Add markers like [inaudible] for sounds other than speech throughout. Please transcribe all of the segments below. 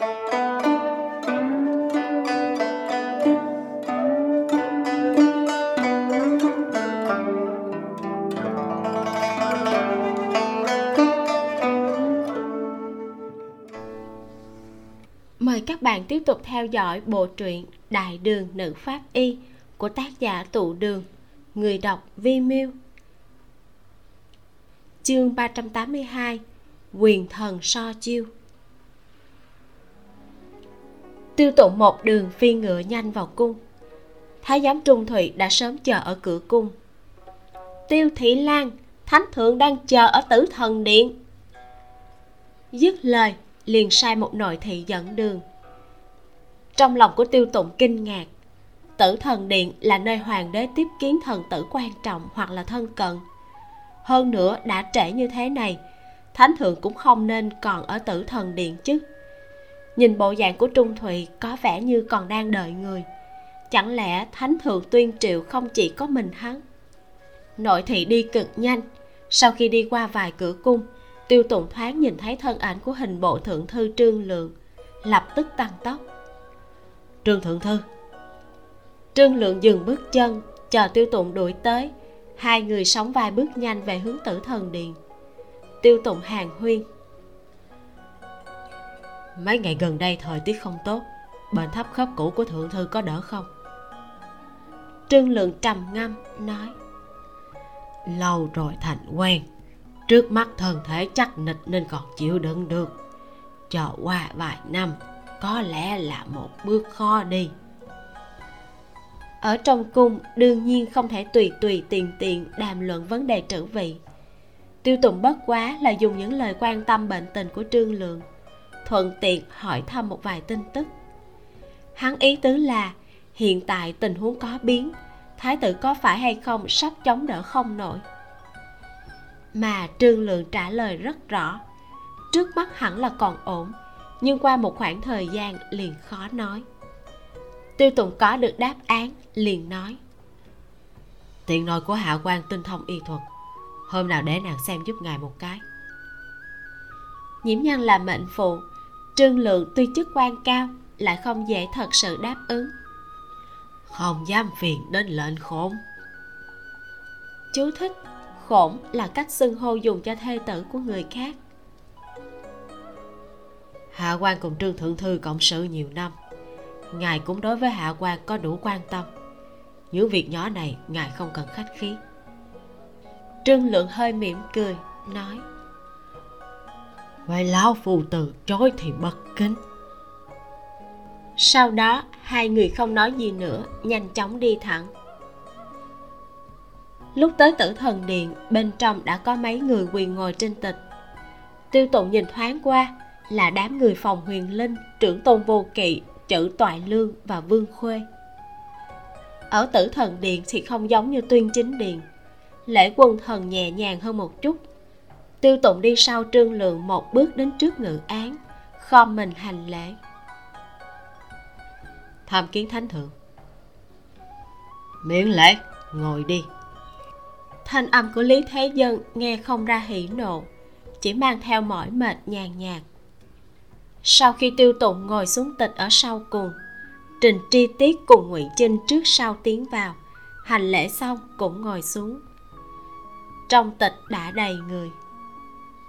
Mời các bạn tiếp tục theo dõi bộ truyện Đại đường nữ pháp y của tác giả Tụ Đường, người đọc Vi Miu. Chương 382: Quyền thần so chiêu. Tiêu tụng một đường phi ngựa nhanh vào cung. Thái giám Trung Thụy đã sớm chờ ở cửa cung. Tiêu Thị Lan, Thánh thượng đang chờ ở Tử Thần điện. Dứt lời, liền sai một nội thị dẫn đường trong lòng của tiêu tụng kinh ngạc tử thần điện là nơi hoàng đế tiếp kiến thần tử quan trọng hoặc là thân cận hơn nữa đã trễ như thế này thánh thượng cũng không nên còn ở tử thần điện chứ nhìn bộ dạng của trung thụy có vẻ như còn đang đợi người. Chẳng lẽ thánh thượng tuyên triệu không chỉ có mình hắn? Nội thị đi cực nhanh. Sau khi đi qua vài cửa cung tiêu tụng thoáng nhìn thấy thân ảnh của hình bộ thượng thư trương lượng lập tức tăng tốc. Trương thượng thư. Trương lượng dừng bước chân chờ tiêu tụng đuổi tới. Hai người sóng vai bước nhanh về hướng tử thần điện. Tiêu tụng hàng huyên mấy ngày gần đây thời tiết không tốt, bệnh thấp khớp cũ của thượng thư có đỡ không? Trương lượng trầm ngâm, nói, lâu rồi thành quen, trước mắt thân thể chắc nịch nên còn chịu đựng được. Chờ qua vài năm, có lẽ là một bước khó đi. Ở trong cung, đương nhiên không thể tùy tùy tiền tiền đàm luận vấn đề trữ vị. Tiêu tụng bất quá là dùng những lời quan tâm bệnh tình của trương lượng thuận tiện hỏi thăm một vài tin tức. Hắn ý tứ là hiện tại tình huống có biến thái tử có phải hay không sắp chống đỡ không nổi. Mà trương lượng trả lời rất rõ trước mắt hẳn là còn ổn nhưng qua một khoảng thời gian liền khó nói. Tiêu tụng có được đáp án liền nói. Tiện nội của hạ quan tinh thông y thuật hôm nào để nàng xem giúp ngài một cái. Nhiễm nhân là mệnh phụ trương lượng tuy chức quan cao lại không dễ thật sự đáp ứng. Không dám phiền đến lệnh khốn chú thích khổn là cách xưng hô dùng cho thê tử của người khác. Hạ quan cùng trương thượng thư cộng sự nhiều năm. Ngài cũng đối với hạ quan có đủ quan tâm. Những việc nhỏ này ngài không cần khách khí. Trương lượng hơi mỉm cười nói vậy lão phù từ chối thì bất kính. Sau đó, hai người không nói gì nữa, nhanh chóng đi thẳng. Lúc tới tử thần điện, bên trong đã có mấy người quỳ ngồi trên tịch. Tiêu tụng nhìn thoáng qua, là đám người phòng huyền linh, trưởng tôn vô kỵ, chữ toại lương và vương khuê. Ở tử thần điện thì không giống như tuyên chính điện. Lễ quân thần nhẹ nhàng hơn một chút tiêu tụng đi sau trương lượng một bước đến trước ngự án khom mình hành lễ. Tham kiến thánh thượng. Miễn lễ ngồi đi. Thanh âm của lý thế dân nghe không ra hỉ nộ chỉ mang theo mỏi mệt nhàn nhạt. Sau khi tiêu tụng ngồi xuống tịch ở sau cùng trình tri tiết cùng ngụy trinh trước sau tiến vào hành lễ xong cũng ngồi xuống. Trong tịch đã đầy người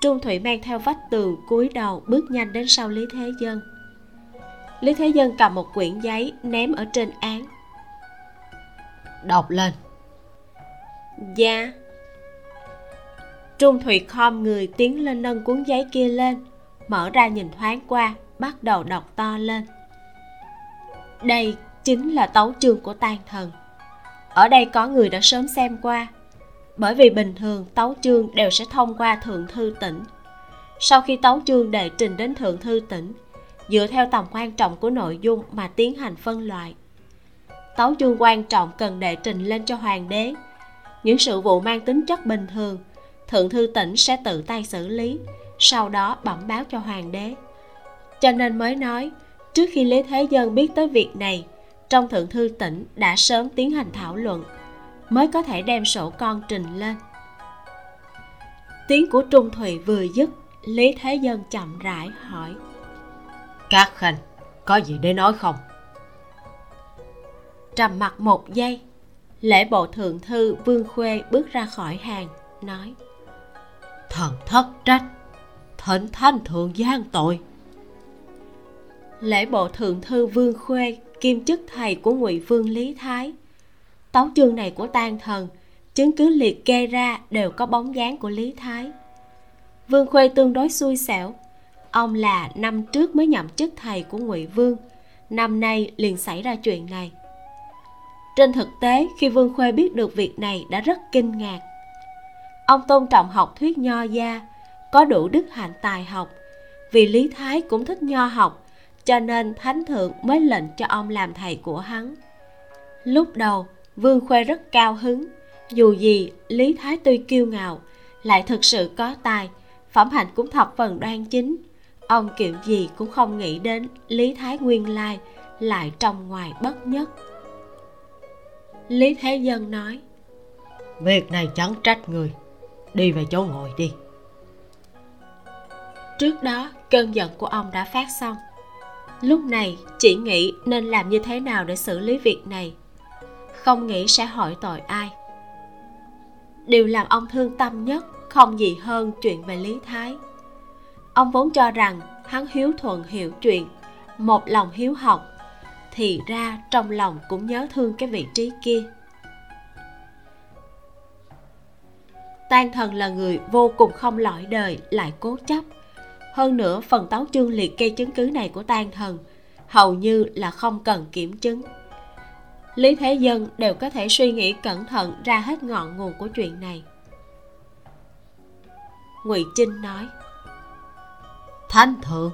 trung thủy mang theo vách tường cúi đầu bước nhanh đến sau lý thế dân. Lý thế dân cầm một quyển giấy ném ở trên án. Đọc lên. Dạ. Trung thủy khom người tiến lên nâng cuốn giấy kia lên mở ra nhìn thoáng qua bắt đầu đọc to lên. Đây chính là tấu chương của tan thần. Ở đây có người đã sớm xem qua bởi vì bình thường tấu chương đều sẽ thông qua thượng thư tỉnh. Sau khi tấu chương đệ trình đến thượng thư tỉnh, dựa theo tầm quan trọng của nội dung mà tiến hành phân loại. Tấu chương quan trọng cần đệ trình lên cho hoàng đế. Những sự vụ mang tính chất bình thường, thượng thư tỉnh sẽ tự tay xử lý, sau đó bẩm báo cho hoàng đế. Cho nên mới nói, trước khi lý thế dân biết tới việc này, trong thượng thư tỉnh đã sớm tiến hành thảo luận mới có thể đem sổ con trình lên. Tiếng của trung thùy vừa dứt lý thế dân chậm rãi hỏi. Các khanh có gì để nói không? Trầm mặt một giây lễ bộ thượng thư vương khuê bước ra khỏi hàng nói. Thần thất trách thỉnh thanh thượng giang tội. Lễ bộ thượng thư vương khuê kiêm chức thầy của ngụy vương lý thái tấu chương này của tan thần, chứng cứ liệt kê ra đều có bóng dáng của lý thái. Vương khuê tương đối xui xẻo. Ông là năm trước mới nhậm chức thầy của ngụy vương, năm nay liền xảy ra chuyện này. Trên thực tế, khi vương khuê biết được việc này đã rất kinh ngạc. Ông tôn trọng học thuyết nho gia, có đủ đức hạnh tài học, vì lý thái cũng thích nho học, cho nên thánh thượng mới lệnh cho ông làm thầy của hắn. Lúc đầu vương khuê rất cao hứng. Dù gì lý thái tuy kiêu ngạo lại thực sự có tài phẩm hạnh cũng thập phần đoan chính. Ông kiểu gì cũng không nghĩ đến lý thái nguyên lai lại trong ngoài bất nhất. Lý thế dân nói việc này chẳng trách người. Đi về chỗ ngồi đi. Trước đó cơn giận của ông đã phát xong. Lúc này chỉ nghĩ nên làm như thế nào để xử lý việc này không nghĩ sẽ hỏi tội ai. Điều làm ông thương tâm nhất không gì hơn chuyện về lý thái. Ông vốn cho rằng hắn hiếu thuận hiểu chuyện, một lòng hiếu học, thì ra trong lòng cũng nhớ thương cái vị trí kia. Tan thần là người vô cùng không lõi đời, lại cố chấp. Hơn nữa, phần tấu chương liệt kê chứng cứ này của tan thần hầu như là không cần kiểm chứng lý thế dân đều có thể suy nghĩ cẩn thận ra hết ngọn nguồn của chuyện này. Ngụy trinh nói thánh thượng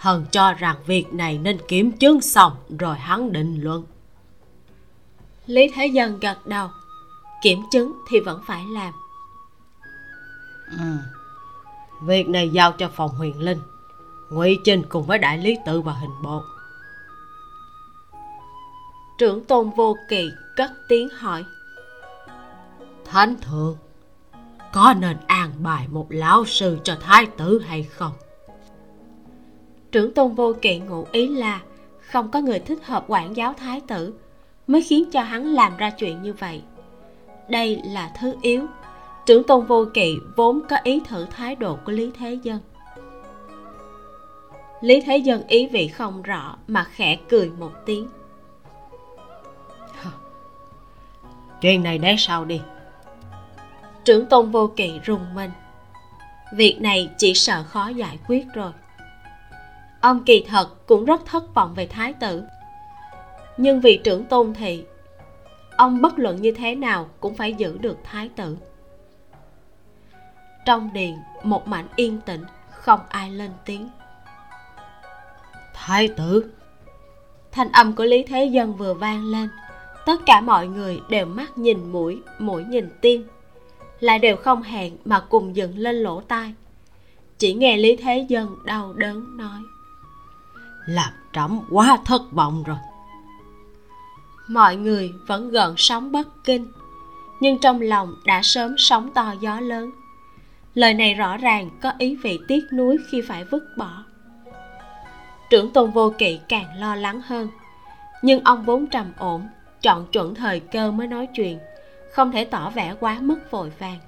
thần cho rằng việc này nên kiểm chứng xong rồi hắn định luận. Lý thế dân gật đầu kiểm chứng thì vẫn phải làm. Ừ. việc này giao cho phòng huyền linh ngụy trinh cùng với đại lý tự và hình bộ trưởng tôn vô kỳ cất tiếng hỏi. Thánh thượng có nên an bài một lão sư cho thái tử hay không? Trưởng tôn vô kỵ ngụ ý là không có người thích hợp quản giáo thái tử mới khiến cho hắn làm ra chuyện như vậy. Đây là thứ yếu trưởng tôn vô kỵ vốn có ý thử thái độ của lý thế dân. Lý thế dân ý vị không rõ mà khẽ cười một tiếng chuyện này để sau đi. Trưởng tôn vô kỵ rùng mình. Việc này chỉ sợ khó giải quyết rồi. Ông kỳ thật cũng rất thất vọng về thái tử. Nhưng vì trưởng tôn thị ông bất luận như thế nào cũng phải giữ được thái tử. Trong điện một mảnh yên tĩnh không ai lên tiếng. Thái tử! Thanh âm của lý thế dân vừa vang lên tất cả mọi người đều mắt nhìn mũi mũi nhìn tim. Lại đều không hẹn mà cùng dựng lên lỗ tai. Chỉ nghe lý thế dân đau đớn nói. Làm trẫm quá thất vọng rồi. Mọi người vẫn gần sóng bất kinh nhưng trong lòng đã sớm sóng to gió lớn. Lời này rõ ràng có ý vị tiếc nuối khi phải vứt bỏ. Trưởng tôn vô kỵ càng lo lắng hơn nhưng ông vốn trầm ổn chọn chuẩn thời cơ mới nói chuyện, không thể tỏ vẻ quá mức vội vàng.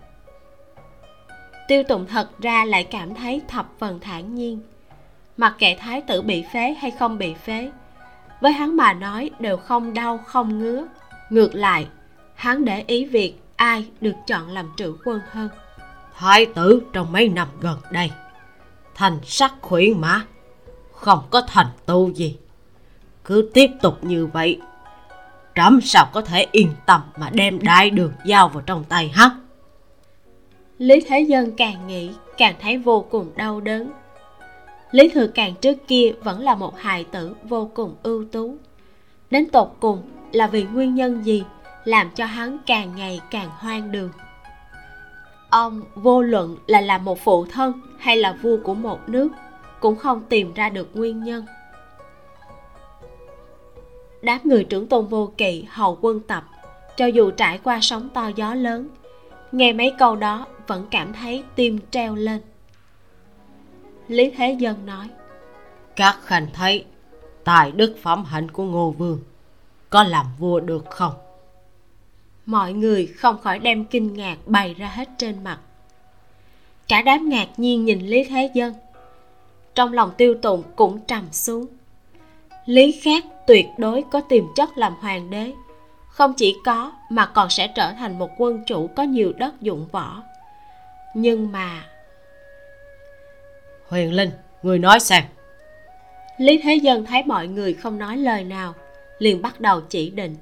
Tiêu tụng thật ra lại cảm thấy thập phần thản nhiên. Mặc kệ thái tử bị phế hay không bị phế, với hắn mà nói đều không đau, không ngứa. Ngược lại, hắn để ý việc ai được chọn làm trữ quân hơn. Thái tử trong mấy năm gần đây, thành sắc khuyển mã, không có thành tu gì. Cứ tiếp tục như vậy trẫm, sao có thể yên tâm mà đem đại đường giao vào trong tay hắn lý thế dân càng nghĩ, càng thấy vô cùng đau đớn. Lý thừa càng trước kia vẫn là một hài tử vô cùng ưu tú. Đến tột cùng là vì nguyên nhân gì làm cho hắn càng ngày càng hoang đường? Ông vô luận là làm một phụ thân hay là vua của một nước cũng không tìm ra được nguyên nhân đám người trưởng tôn vô kỵ hầu quân tập. Cho dù trải qua sóng to gió lớn nghe mấy câu đó vẫn cảm thấy tim treo lên. Lý thế dân nói các khanh thấy tài đức phẩm hạnh của ngô vương có làm vua được không? Mọi người không khỏi đem kinh ngạc bày ra hết trên mặt. Cả đám ngạc nhiên nhìn lý thế dân trong lòng tiêu tụng cũng trầm xuống lý khác tuyệt đối có tiềm chất làm hoàng đế. Không chỉ có mà còn sẽ trở thành một quân chủ có nhiều đất dụng võ. Nhưng mà huyền linh người nói xem lý thế dân thấy mọi người không nói lời nào liền bắt đầu chỉ định.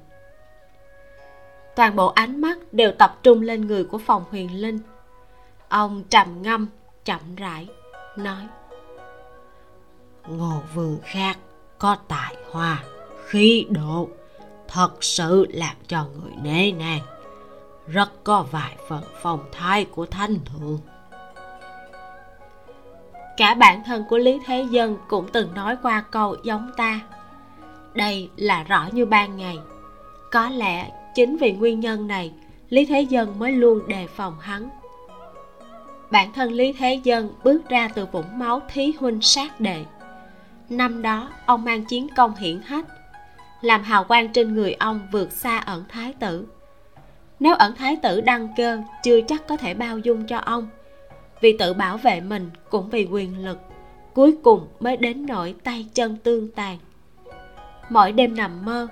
Toàn bộ ánh mắt đều tập trung lên người của phòng huyền linh. Ông trầm ngâm chậm rãi nói ngô vương khác có tài hoa, khí độ, thật sự làm cho người nể nang. Rất có vài phần phong thái của thanh thượng. Cả bản thân của lý thế dân cũng từng nói qua câu giống ta. Đây là rõ như ban ngày. Có lẽ chính vì nguyên nhân này, lý thế dân mới luôn đề phòng hắn. Bản thân lý thế dân bước ra từ vũng máu thí huynh sát đệ năm đó, ông mang chiến công hiển hách. Làm hào quang trên người ông vượt xa ẩn thái tử. Nếu ẩn thái tử đăng cơ, chưa chắc có thể bao dung cho ông. Vì tự bảo vệ mình cũng vì quyền lực, cuối cùng mới đến nỗi tay chân tương tàn. Mỗi đêm nằm mơ,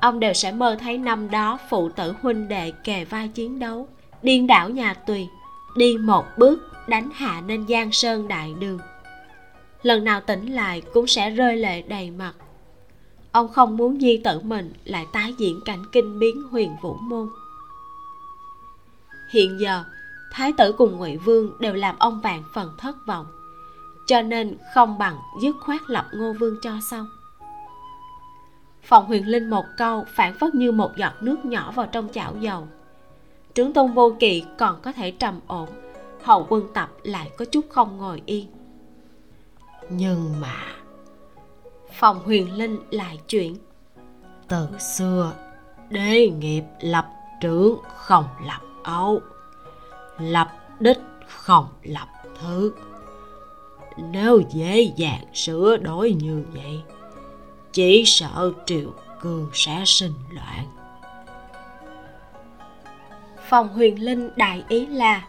ông đều sẽ mơ thấy năm đó phụ tử huynh đệ kề vai chiến đấu, điên đảo nhà tùy, đi một bước đánh hạ nên giang sơn đại đường lần nào tỉnh lại cũng sẽ rơi lệ đầy mặt. Ông không muốn nhi tử mình lại tái diễn cảnh kinh biến huyền vũ môn. Hiện giờ, thái tử cùng ngụy vương đều làm ông vạn phần thất vọng, cho nên không bằng dứt khoát lập ngô vương cho xong. Phòng huyền linh một câu phản phất như một giọt nước nhỏ vào trong chảo dầu. Trướng tôn vô kỵ còn có thể trầm ổn, hậu quân tập lại có chút không ngồi yên nhưng mà phòng huyền linh lại chuyển. Từ xưa, đế nghiệp lập trưởng không lập ấu, lập đích không lập thứ. Nếu dễ dàng sửa đổi như vậy, chỉ sợ triều cương sẽ sinh loạn. Phòng huyền linh đại ý là,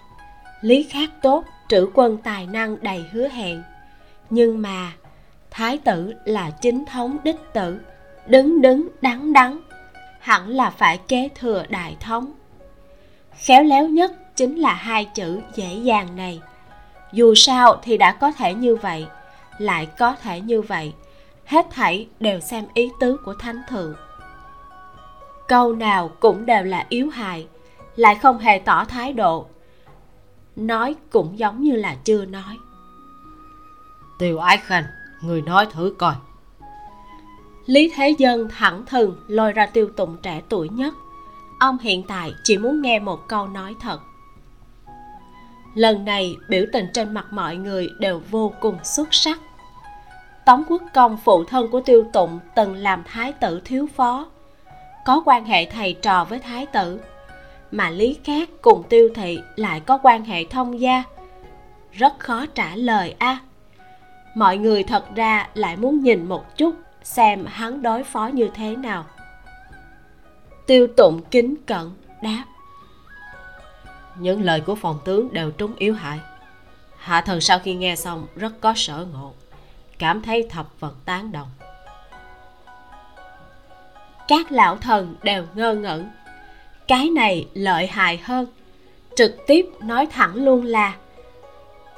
lý khác tốt, trữ quân tài năng đầy hứa hẹn nhưng mà, thái tử là chính thống đích tử, đứng đứng đắn đắn, hẳn là phải kế thừa đại thống. Khéo léo nhất chính là hai chữ dễ dàng này. Dù sao thì đã có thể như vậy, lại có thể như vậy, hết thảy đều xem ý tứ của thánh thượng. Câu nào cũng đều là yếu hại, lại không hề tỏ thái độ. Nói cũng giống như là chưa nói tiêu ái khanh, người nói thử coi. Lý thế dân thẳng thừng lôi ra tiêu tụng trẻ tuổi nhất. Ông hiện tại chỉ muốn nghe một câu nói thật. Lần này, biểu tình trên mặt mọi người đều vô cùng xuất sắc. Tống quốc công phụ thân của tiêu tụng từng làm thái tử thiếu phó, có quan hệ thầy trò với thái tử. Mà lý khác cùng tiêu thị lại có quan hệ thông gia. Rất khó trả lời a. à mọi người thật ra lại muốn nhìn một chút xem hắn đối phó như thế nào. Tiêu tụng kính cẩn đáp. Những lời của phòng tướng đều trúng yếu hại. Hạ thần sau khi nghe xong rất có sở ngộ cảm thấy thập phần tán đồng. Các lão thần đều ngơ ngẩn. Cái này lợi hại hơn. Trực tiếp nói thẳng luôn là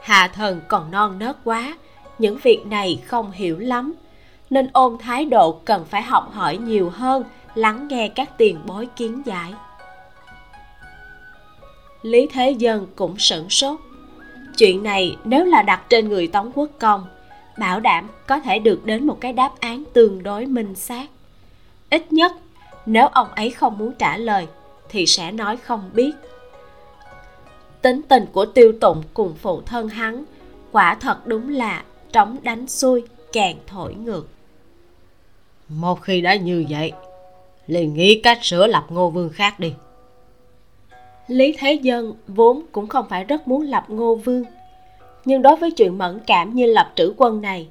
hạ thần còn non nớt quá những việc này không hiểu lắm. Nên ôm thái độ cần phải học hỏi nhiều hơn, lắng nghe các tiền bối kiến giải. Lý thế dân cũng sửng sốt. Chuyện này nếu là đặt trên người tống quốc công, bảo đảm có thể được đến một cái đáp án tương đối minh xác. Ít nhất, nếu ông ấy không muốn trả lời, thì sẽ nói không biết. Tính tình của tiêu tụng cùng phụ thân hắn quả thật đúng là trống đánh xuôi càng thổi ngược. Một khi đã như vậy liền nghĩ cách sửa lập ngô vương khác đi. Lý thế dân vốn cũng không phải rất muốn lập ngô vương nhưng đối với chuyện mẫn cảm như lập trữ quân này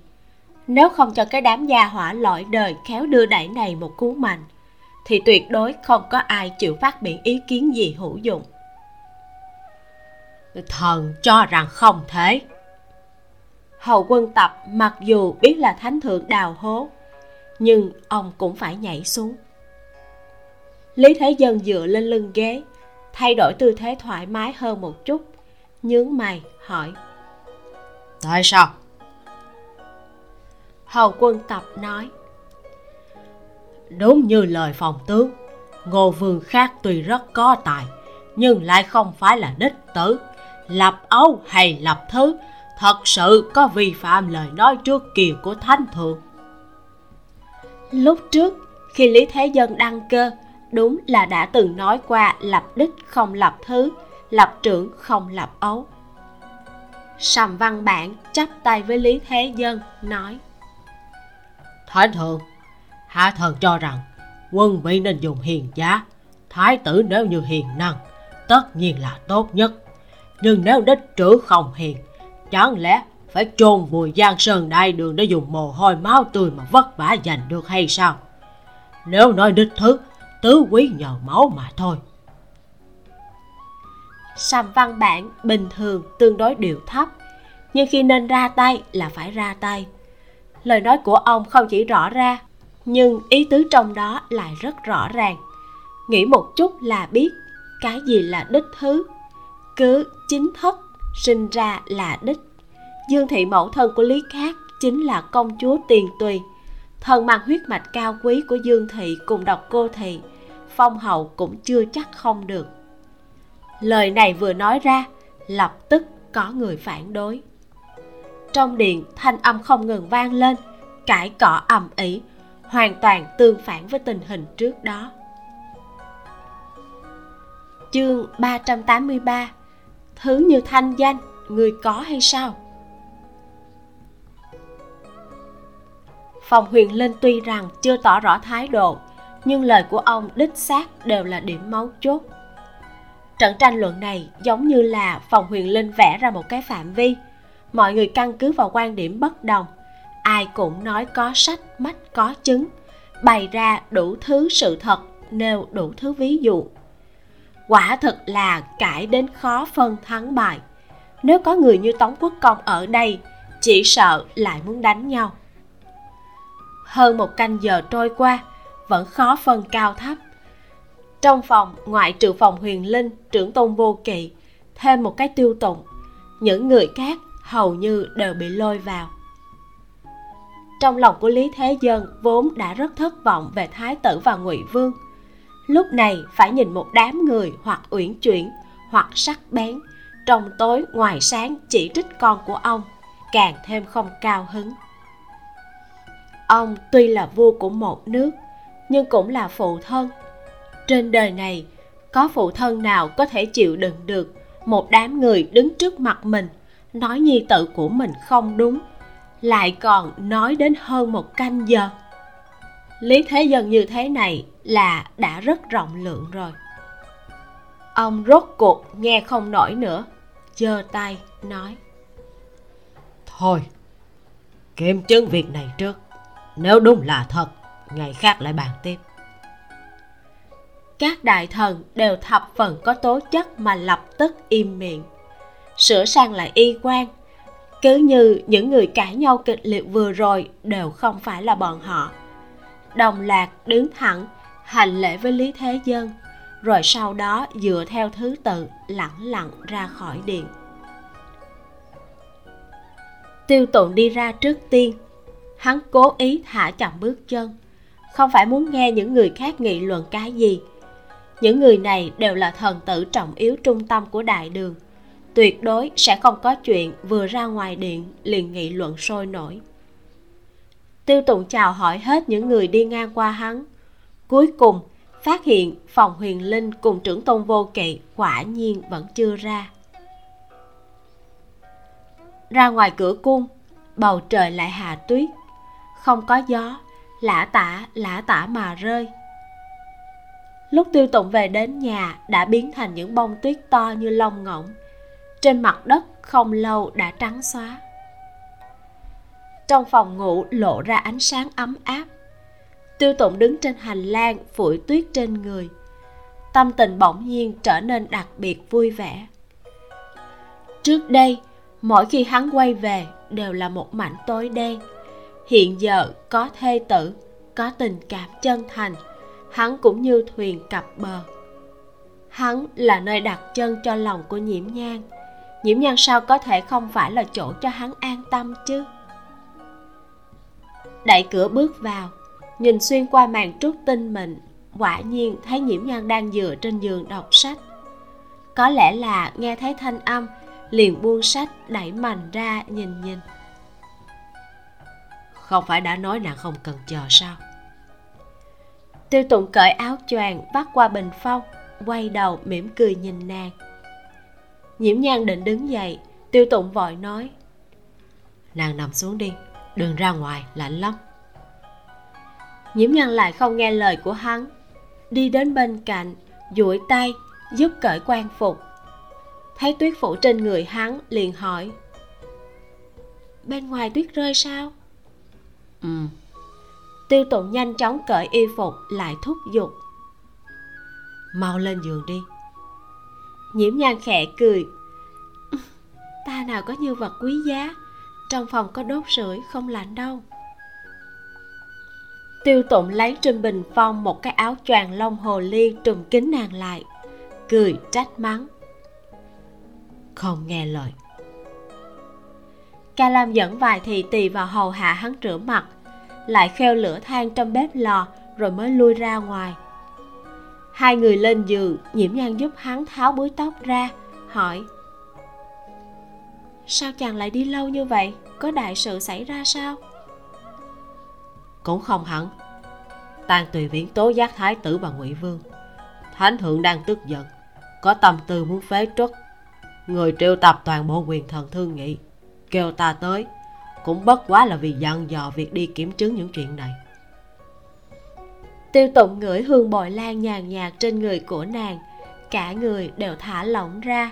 nếu không cho cái đám gia hỏa lõi đời khéo đưa đẩy này một cú mạnh thì tuyệt đối không có ai chịu phát biểu ý kiến gì hữu dụng. Thần cho rằng không thể hầu quân tập mặc dù biết là thánh thượng đào hố nhưng ông cũng phải nhảy xuống. Lý thế dân dựa lên lưng ghế thay đổi tư thế thoải mái hơn một chút nhướng mày hỏi. Tại sao? Hầu quân tập nói. Đúng như lời phòng tướng ngô vương khác tuy rất có tài nhưng lại không phải là đích tử lập ấu hay lập thứ thật sự có vi phạm lời nói trước kia của thánh thượng. Lúc trước, khi lý thế dân đăng cơ, đúng là đã từng nói qua lập đích không lập thứ, lập trưởng không lập ấu. Sầm văn bản chắp tay với lý thế dân, nói, thánh thượng, hạ thần cho rằng quân vị nên dùng hiền giá, thái tử nếu như hiền năng, tất nhiên là tốt nhất. Nhưng nếu đích trữ không hiền chẳng lẽ phải chôn vùi giang sơn đại đường để dùng mồ hôi máu tươi mà vất vả giành được hay sao? Nếu nói đích thứ, tứ quý nhờ máu mà thôi. Sầm văn bản bình thường tương đối điều thấp, Nhưng khi nên ra tay là phải ra tay. Lời nói của ông không chỉ rõ ra, Nhưng ý tứ trong đó lại rất rõ ràng. Nghĩ một chút là biết Cái gì là đích thứ, Cứ chính thất sinh ra là đích. Dương thị mẫu thân của Lý Khác Chính là công chúa Tiền Tùy. Thần mang huyết mạch cao quý của Dương thị cùng độc cô thị, phong hậu cũng chưa chắc không được. Lời này vừa nói ra, lập tức có người phản đối. Trong điện, thanh âm không ngừng vang lên, cãi cọ ầm ĩ, hoàn toàn tương phản với tình hình trước đó. Chương 383 Thứ như thanh danh, người có hay sao? Phòng huyền linh tuy rằng chưa tỏ rõ thái độ nhưng lời của ông đích xác đều là điểm máu chốt. Trận tranh luận này giống như là phòng huyền linh vẽ ra một cái phạm vi. Mọi người căn cứ vào quan điểm bất đồng. Ai cũng nói có sách mắt có chứng bày ra đủ thứ sự thật nêu đủ thứ ví dụ quả thực là cãi đến khó phân thắng bại. Nếu có người như tống quốc công ở đây, chỉ sợ lại muốn đánh nhau. Hơn một canh giờ trôi qua, vẫn khó phân cao thấp. Trong phòng, ngoại trừ phòng huyền linh, trưởng tôn vô kỵ, thêm một cái tiêu tụng. Những người khác hầu như đều bị lôi vào. Trong lòng của lý thế dân vốn đã rất thất vọng về thái tử và ngụy vương lúc này phải nhìn một đám người hoặc uyển chuyển, hoặc sắc bén. Trong tối ngoài sáng chỉ trích con của ông, càng thêm không cao hứng. Ông tuy là vua của một nước, nhưng cũng là phụ thân. Trên đời này, có phụ thân nào có thể chịu đựng được một đám người đứng trước mặt mình, nói nhi tự của mình không đúng, lại còn nói đến hơn một canh giờ? Lý thế dân như thế này là đã rất rộng lượng rồi. Ông rốt cuộc nghe không nổi nữa giơ tay nói. Thôi kiểm chứng việc này trước. Nếu đúng là thật ngày khác lại bàn tiếp. Các đại thần đều thập phần có tố chất mà lập tức im miệng. Sửa sang lại y quan cứ như những người cãi nhau kịch liệt vừa rồi đều không phải là bọn họ đồng lạc đứng thẳng, hành lễ với lý thế dân, rồi sau đó dựa theo thứ tự lẳng lặng ra khỏi điện. Tiêu tụng đi ra trước tiên. Hắn cố ý thả chậm bước chân. Không phải muốn nghe những người khác nghị luận cái gì. Những người này đều là thần tử trọng yếu trung tâm của đại đường. Tuyệt đối sẽ không có chuyện vừa ra ngoài điện liền nghị luận sôi nổi tiêu tụng chào hỏi hết những người đi ngang qua hắn. Cuối cùng, phát hiện phòng huyền linh cùng trưởng tôn vô kỵ quả nhiên vẫn chưa ra. Ra ngoài cửa cung, bầu trời lại hạ tuyết. Không có gió, lã tả lã tả mà rơi. Lúc tiêu tụng về đến nhà, đã biến thành những bông tuyết to như lông ngỗng. Trên mặt đất không lâu đã trắng xóa trong phòng ngủ lộ ra ánh sáng ấm áp. Tiêu tụng đứng trên hành lang phủi tuyết trên người. Tâm tình bỗng nhiên trở nên đặc biệt vui vẻ. Trước đây, mỗi khi hắn quay về đều là một mảnh tối đen. Hiện giờ có thê tử, có tình cảm chân thành. Hắn cũng như thuyền cập bờ. Hắn là nơi đặt chân cho lòng của nhiễm nhang nhiễm nhang sao có thể không phải là chỗ cho hắn an tâm chứ? Đẩy cửa bước vào nhìn xuyên qua màn trúc tinh mịn quả nhiên thấy nhiễm nhan đang dựa trên giường đọc sách. Có lẽ là nghe thấy thanh âm liền buông sách đẩy mành ra nhìn nhìn. Không phải đã nói nàng không cần chờ sao? Tiêu tụng cởi áo choàng vắt qua bình phong quay đầu mỉm cười nhìn nàng. Nhiễm nhan định đứng dậy tiêu tụng vội nói nàng nằm xuống đi đừng ra ngoài lạnh lắm. Nhiễm nhan lại không nghe lời của hắn. Đi đến bên cạnh duỗi tay giúp cởi quan phục. Thấy tuyết phủ trên người hắn liền hỏi bên ngoài tuyết rơi sao? Ừ. Tiêu tụng nhanh chóng cởi y phục lại thúc giục mau lên giường đi. Nhiễm nhan khẽ cười ta nào có như vật quý giá trong phòng có đốt sưởi không lạnh đâu. Tiêu tụng lấy trên bình phong một cái áo choàng lông hồ ly trùm kín nàng lại, cười trách mắng. Không nghe lời. Ca lam dẫn vài thị tỳ vào hầu hạ hắn rửa mặt, lại kheo lửa than trong bếp lò rồi mới lui ra ngoài. Hai người lên giường, nhiễm nhan giúp hắn tháo búi tóc ra, hỏi, sao chàng lại đi lâu như vậy? Có đại sự xảy ra sao? Cũng không hẳn. Tàn tùy viễn tố giác thái tử và ngụy vương. Thánh thượng đang tức giận có tâm tư muốn phế truất. Người triệu tập toàn bộ quyền thần thương nghị kêu ta tới cũng bất quá là vì dặn dò việc đi kiểm chứng những chuyện này. Tiêu tụng ngửi hương bội lan nhàn nhạt trên người của nàng cả người đều thả lỏng ra.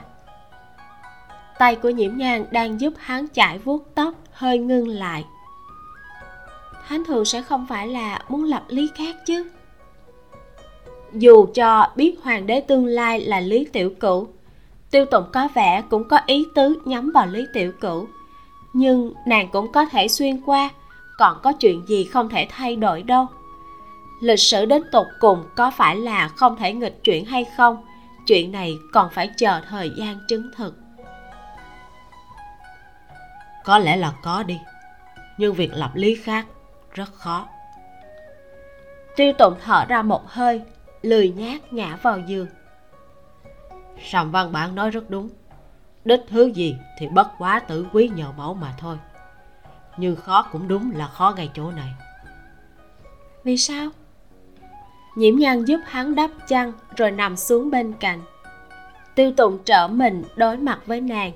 Tay của nhiễm nhan đang giúp hắn chải vuốt tóc hơi ngưng lại. Thánh thượng sẽ không phải là muốn lập lý khác chứ. Dù cho biết hoàng đế tương lai là lý tiểu cửu, tiêu tụng có vẻ cũng có ý tứ nhắm vào lý tiểu cửu. Nhưng nàng cũng có thể xuyên qua, còn có chuyện gì không thể thay đổi đâu. Lịch sử đến tột cùng có phải là không thể nghịch chuyển hay không? Chuyện này còn phải chờ thời gian chứng thực có lẽ là có đi. Nhưng việc lập lý khác rất khó. Tiêu tụng thở ra một hơi, lười nhác ngã vào giường. Sầm văn bản nói rất đúng. Đích thứ gì thì bất quá tử quý nhờ mẫu mà thôi. Nhưng khó cũng đúng là khó ngay chỗ này. Vì sao? Nhiễm nhan giúp hắn đắp chăn rồi nằm xuống bên cạnh. Tiêu tụng trở mình đối mặt với nàng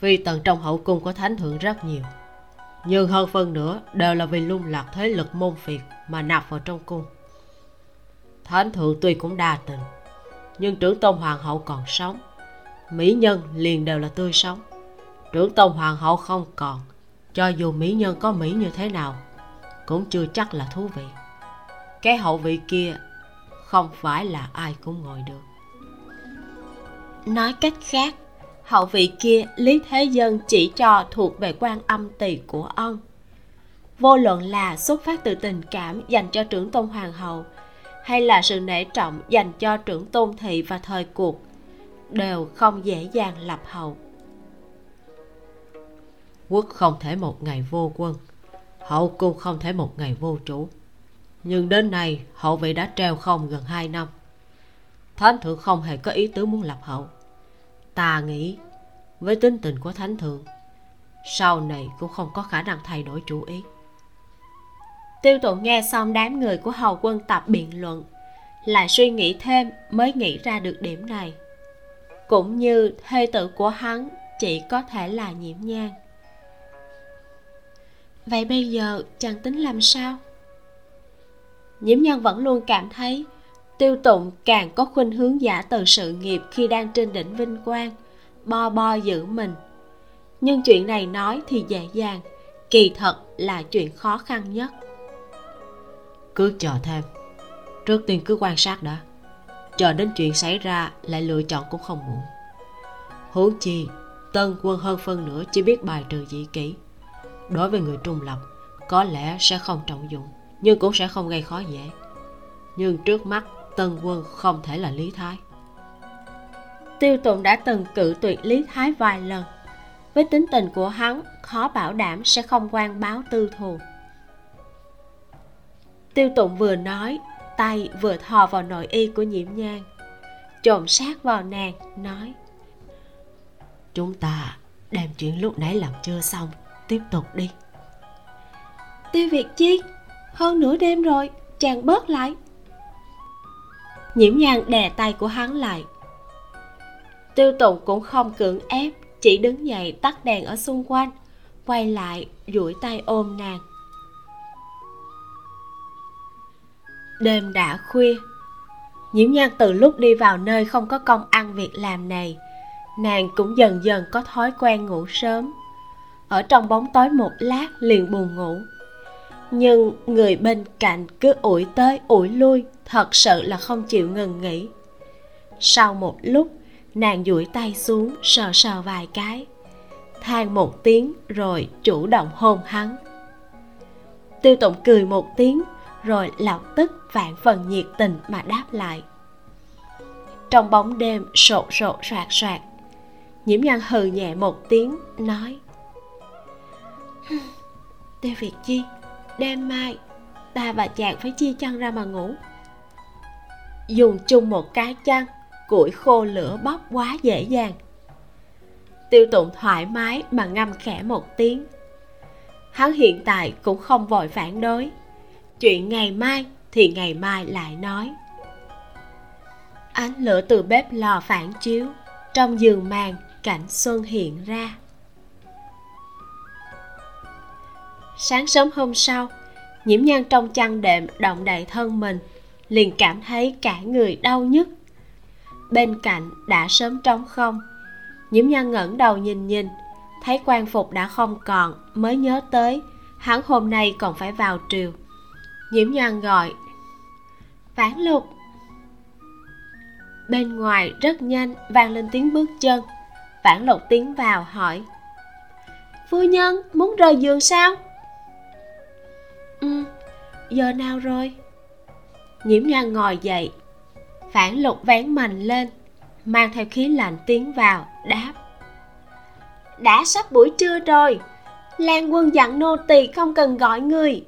phi tần trong hậu cung có thánh thượng rất nhiều. Nhưng hơn phần nữa đều là vì lung lạc thế lực môn phiệt mà nạp vào trong cung. Thánh thượng tuy cũng đa tình, nhưng trưởng tôn hoàng hậu còn sống. Mỹ nhân liền đều là tươi sống. Trưởng tôn hoàng hậu không còn, cho dù mỹ nhân có mỹ như thế nào, cũng chưa chắc là thú vị. Cái hậu vị kia không phải là ai cũng ngồi được. Nói cách khác hậu vị kia, lý thế dân chỉ cho thuộc về quan âm tỳ của ông. Vô luận là xuất phát từ tình cảm dành cho trưởng tôn hoàng hậu, hay là sự nể trọng dành cho trưởng tôn thị và thời cuộc, đều không dễ dàng lập hậu. Quốc không thể một ngày vô quân, hậu cung không thể một ngày vô chủ nhưng đến nay, hậu vị đã treo không gần hai năm. Thánh thượng không hề có ý tứ muốn lập hậu ta nghĩ với tính tình của thánh thượng, sau này cũng không có khả năng thay đổi chủ ý. Tiêu tụ nghe xong đám người của hầu quân tập biện luận, lại suy nghĩ thêm mới nghĩ ra được điểm này. Cũng như thê tử của hắn chỉ có thể là nhiễm nhang. Vậy bây giờ chàng tính làm sao? Nhiễm nhang vẫn luôn cảm thấy tiêu tụng càng có khuynh hướng giả từ sự nghiệp khi đang trên đỉnh vinh quang bo bo giữ mình. Nhưng chuyện này nói thì dễ dàng kỳ thật là chuyện khó khăn nhất. Cứ chờ thêm. Trước tiên cứ quan sát đã. Chờ đến chuyện xảy ra lại lựa chọn cũng không muộn. Huống chi tân quân hơn phân nữa, chỉ biết bài trừ dị kỷ. Đối với người trung lập có lẽ sẽ không trọng dụng nhưng cũng sẽ không gây khó dễ. Nhưng trước mắt tân quân không thể là lý thái. Tiêu tụng đã từng cự tuyệt lý thái vài lần. Với tính tình của hắn khó bảo đảm sẽ không quan báo tư thù. Tiêu tụng vừa nói tay vừa thò vào nội y của nhiễm nhang. Trộm sát vào nàng nói chúng ta đem chuyện lúc nãy làm chưa xong tiếp tục đi. Tiêu việt chi hơn nửa đêm rồi chàng bớt lại nhiễm nhang đè tay của hắn lại. Tiêu tụng cũng không cưỡng ép, chỉ đứng dậy tắt đèn ở xung quanh, quay lại duỗi tay ôm nàng. Đêm đã khuya. Nhiễm nhan từ lúc đi vào nơi không có công ăn việc làm này, nàng cũng dần dần có thói quen ngủ sớm. Ở trong bóng tối một lát liền buồn ngủ. Nhưng người bên cạnh cứ ủi tới ủi lui thật sự là không chịu ngừng nghỉ. Sau một lúc, nàng duỗi tay xuống sờ sờ vài cái. Than một tiếng rồi chủ động hôn hắn. Tiêu tụng cười một tiếng rồi lập tức vạn phần nhiệt tình mà đáp lại. Trong bóng đêm sột sột soạt soạt, nhiễm nhan hừ nhẹ một tiếng, nói tiêu việt chi, đêm mai ta và chàng phải chia chân ra mà ngủ dùng chung một cái chăn, củi khô lửa bốc quá dễ dàng. Tiêu tụng thoải mái mà ngâm khẽ một tiếng. Hắn hiện tại cũng không vội phản đối. Chuyện ngày mai thì ngày mai lại nói. Ánh lửa từ bếp lò phản chiếu, trong giường màn cảnh xuân hiện ra. Sáng sớm hôm sau, nhiễm nhan trong chăn đệm động đậy thân mình liền cảm thấy cả người đau nhức. Bên cạnh đã sớm trống không, nhiễm nhan ngẩng đầu nhìn nhìn, thấy quan phục đã không còn mới nhớ tới, hắn hôm nay còn phải vào triều. Nhiễm nhan gọi, vãn lục. Bên ngoài rất nhanh vang lên tiếng bước chân. Vãn lục tiến vào hỏi, phu nhân muốn rời giường sao? Ừ giờ nào rồi? Nhiễm nhan ngồi dậy. Phản lục vén mành lên, mang theo khí lạnh tiến vào, đáp. Đã sắp buổi trưa rồi, lan quân dặn nô tỳ không cần gọi người.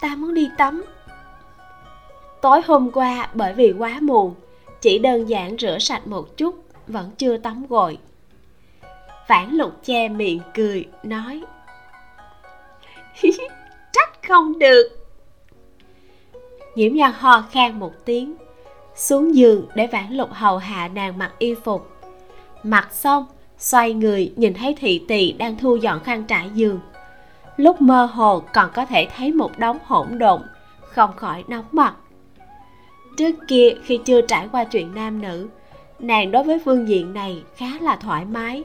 Ta muốn đi tắm. Tối hôm qua, bởi vì quá muộn, chỉ đơn giản rửa sạch một chút, vẫn chưa tắm gội. Phản lục che miệng cười, nói. [laughs] Trách không được nhiễm nhan ho khan một tiếng, xuống giường để vãn lục hầu hạ nàng mặc y phục. Mặc xong, xoay người nhìn thấy thị tỳ đang thu dọn khăn trải giường. Lúc mơ hồ còn có thể thấy một đống hỗn độn, không khỏi nóng mặt. Trước kia khi chưa trải qua chuyện nam nữ, nàng đối với phương diện này khá là thoải mái.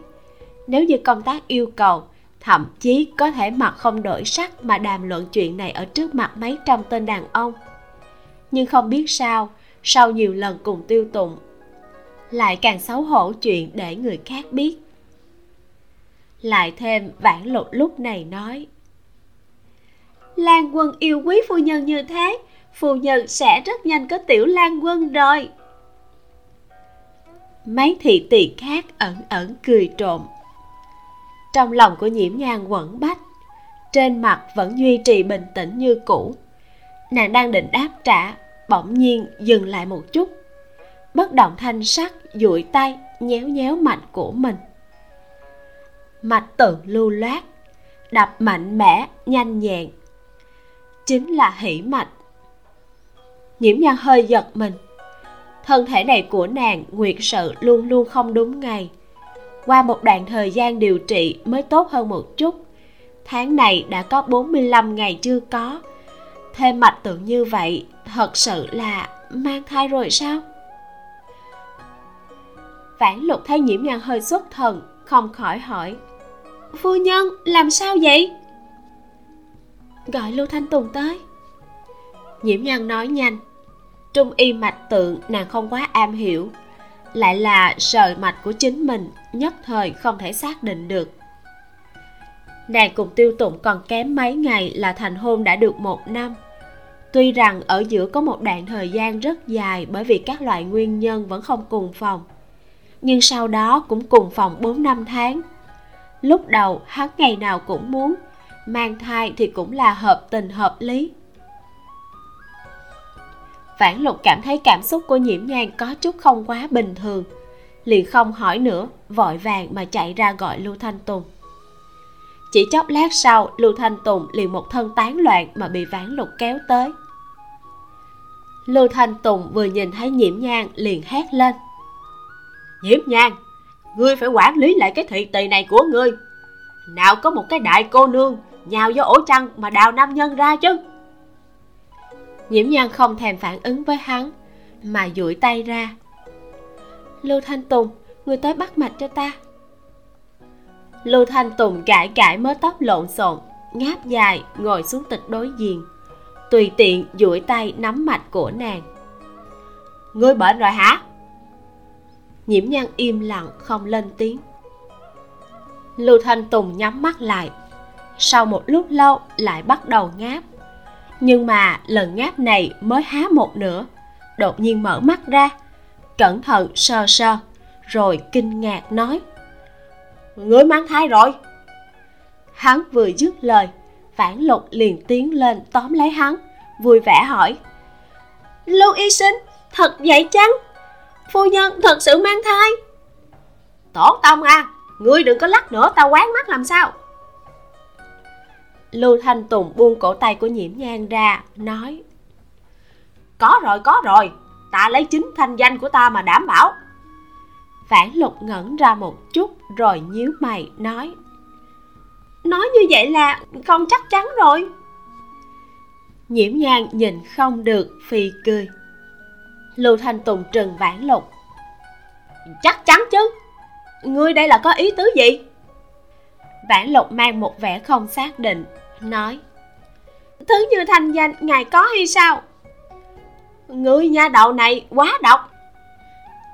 Nếu như công tác yêu cầu, thậm chí có thể mặt không đổi sắc mà đàm luận chuyện này ở trước mặt mấy trăm tên đàn ông nhưng không biết sao, sau nhiều lần cùng tiêu tụng, lại càng xấu hổ chuyện để người khác biết. Lại thêm vãn lục lúc này nói, lan quân yêu quý phu nhân như thế, phu nhân sẽ rất nhanh có tiểu lan quân rồi. Mấy thị tỳ khác ẩn ẩn cười trộm. Trong lòng của nhiễm nhan quẩn bách, trên mặt vẫn duy trì bình tĩnh như cũ. Nàng đang định đáp trả bỗng nhiên dừng lại một chút. Bất động thanh sắc, duỗi tay, nhéo nhéo mạnh của mình. Mạch tự lưu loát, đập mạnh mẽ, nhanh nhẹn. Chính là hỉ mạch. Nhiễm nhan hơi giật mình. Thân thể này của nàng, nguyệt sự luôn luôn không đúng ngày. Qua một đoạn thời gian điều trị mới tốt hơn một chút. Tháng này đã có 45 ngày chưa có thêm mạch tượng như vậy, thật sự là mang thai rồi sao? Vãn lục thấy nhiễm nhan hơi xuất thần, không khỏi hỏi, phu nhân, làm sao vậy? Gọi lưu thanh tùng tới. Nhiễm nhân nói nhanh, trung y mạch tượng nàng không quá am hiểu, lại là sợi mạch của chính mình, nhất thời không thể xác định được nàng cùng tiêu tụng còn kém mấy ngày là thành hôn đã được một năm. Tuy rằng ở giữa có một đoạn thời gian rất dài bởi vì các loại nguyên nhân vẫn không cùng phòng, nhưng sau đó cũng cùng phòng 4 năm tháng. Lúc đầu hắn ngày nào cũng muốn, mang thai thì cũng là hợp tình hợp lý. Vãn lục cảm thấy cảm xúc của nhiễm nhan có chút không quá bình thường, liền không hỏi nữa, vội vàng mà chạy ra gọi lưu thanh tùng chỉ chốc lát sau, lưu thanh tùng liền một thân tán loạn mà bị ván lục kéo tới. Lưu thanh tùng vừa nhìn thấy nhiễm nhan liền hét lên. Nhiễm nhan, ngươi phải quản lý lại cái thị tỳ này của ngươi. Nào có một cái đại cô nương nhào vô ổ chăn mà đào nam nhân ra chứ. Nhiễm nhan không thèm phản ứng với hắn, mà duỗi tay ra. Lưu thanh tùng người tới bắt mạch cho ta lưu thanh tùng cãi cãi mớ tóc lộn xộn, ngáp dài, ngồi xuống tịch đối diện. Tùy tiện duỗi tay nắm mạch của nàng. Ngươi bệnh rồi hả? Nhiễm nhan im lặng, không lên tiếng. Lưu thanh tùng nhắm mắt lại. Sau một lúc lâu, lại bắt đầu ngáp. Nhưng mà lần ngáp này mới há một nửa. Đột nhiên mở mắt ra, cẩn thận sờ sờ, rồi kinh ngạc nói ngươi mang thai rồi. Hắn vừa dứt lời phản lục liền tiến lên tóm lấy hắn, vui vẻ hỏi. Lưu y sinh, thật vậy chăng? Phu nhân thật sự mang thai. Tổ tông à ngươi đừng có lắc nữa, tao quán mắt làm sao? Lưu thanh tùng buông cổ tay của nhiễm nhan ra, nói. Có rồi có rồi, ta lấy chính thanh danh của ta mà đảm bảo. Vãn lục ngẩn ra một chút rồi nhíu mày nói nói như vậy là không chắc chắn rồi. Nhiễm nhan nhìn không được, phì cười. Lưu thanh tùng trừng vãn lục. Chắc chắn chứ. Ngươi đây là có ý tứ gì? Vãn lục mang một vẻ không xác định, nói, thứ như thanh danh, ngài có hay sao? Ngươi nha đậu này quá độc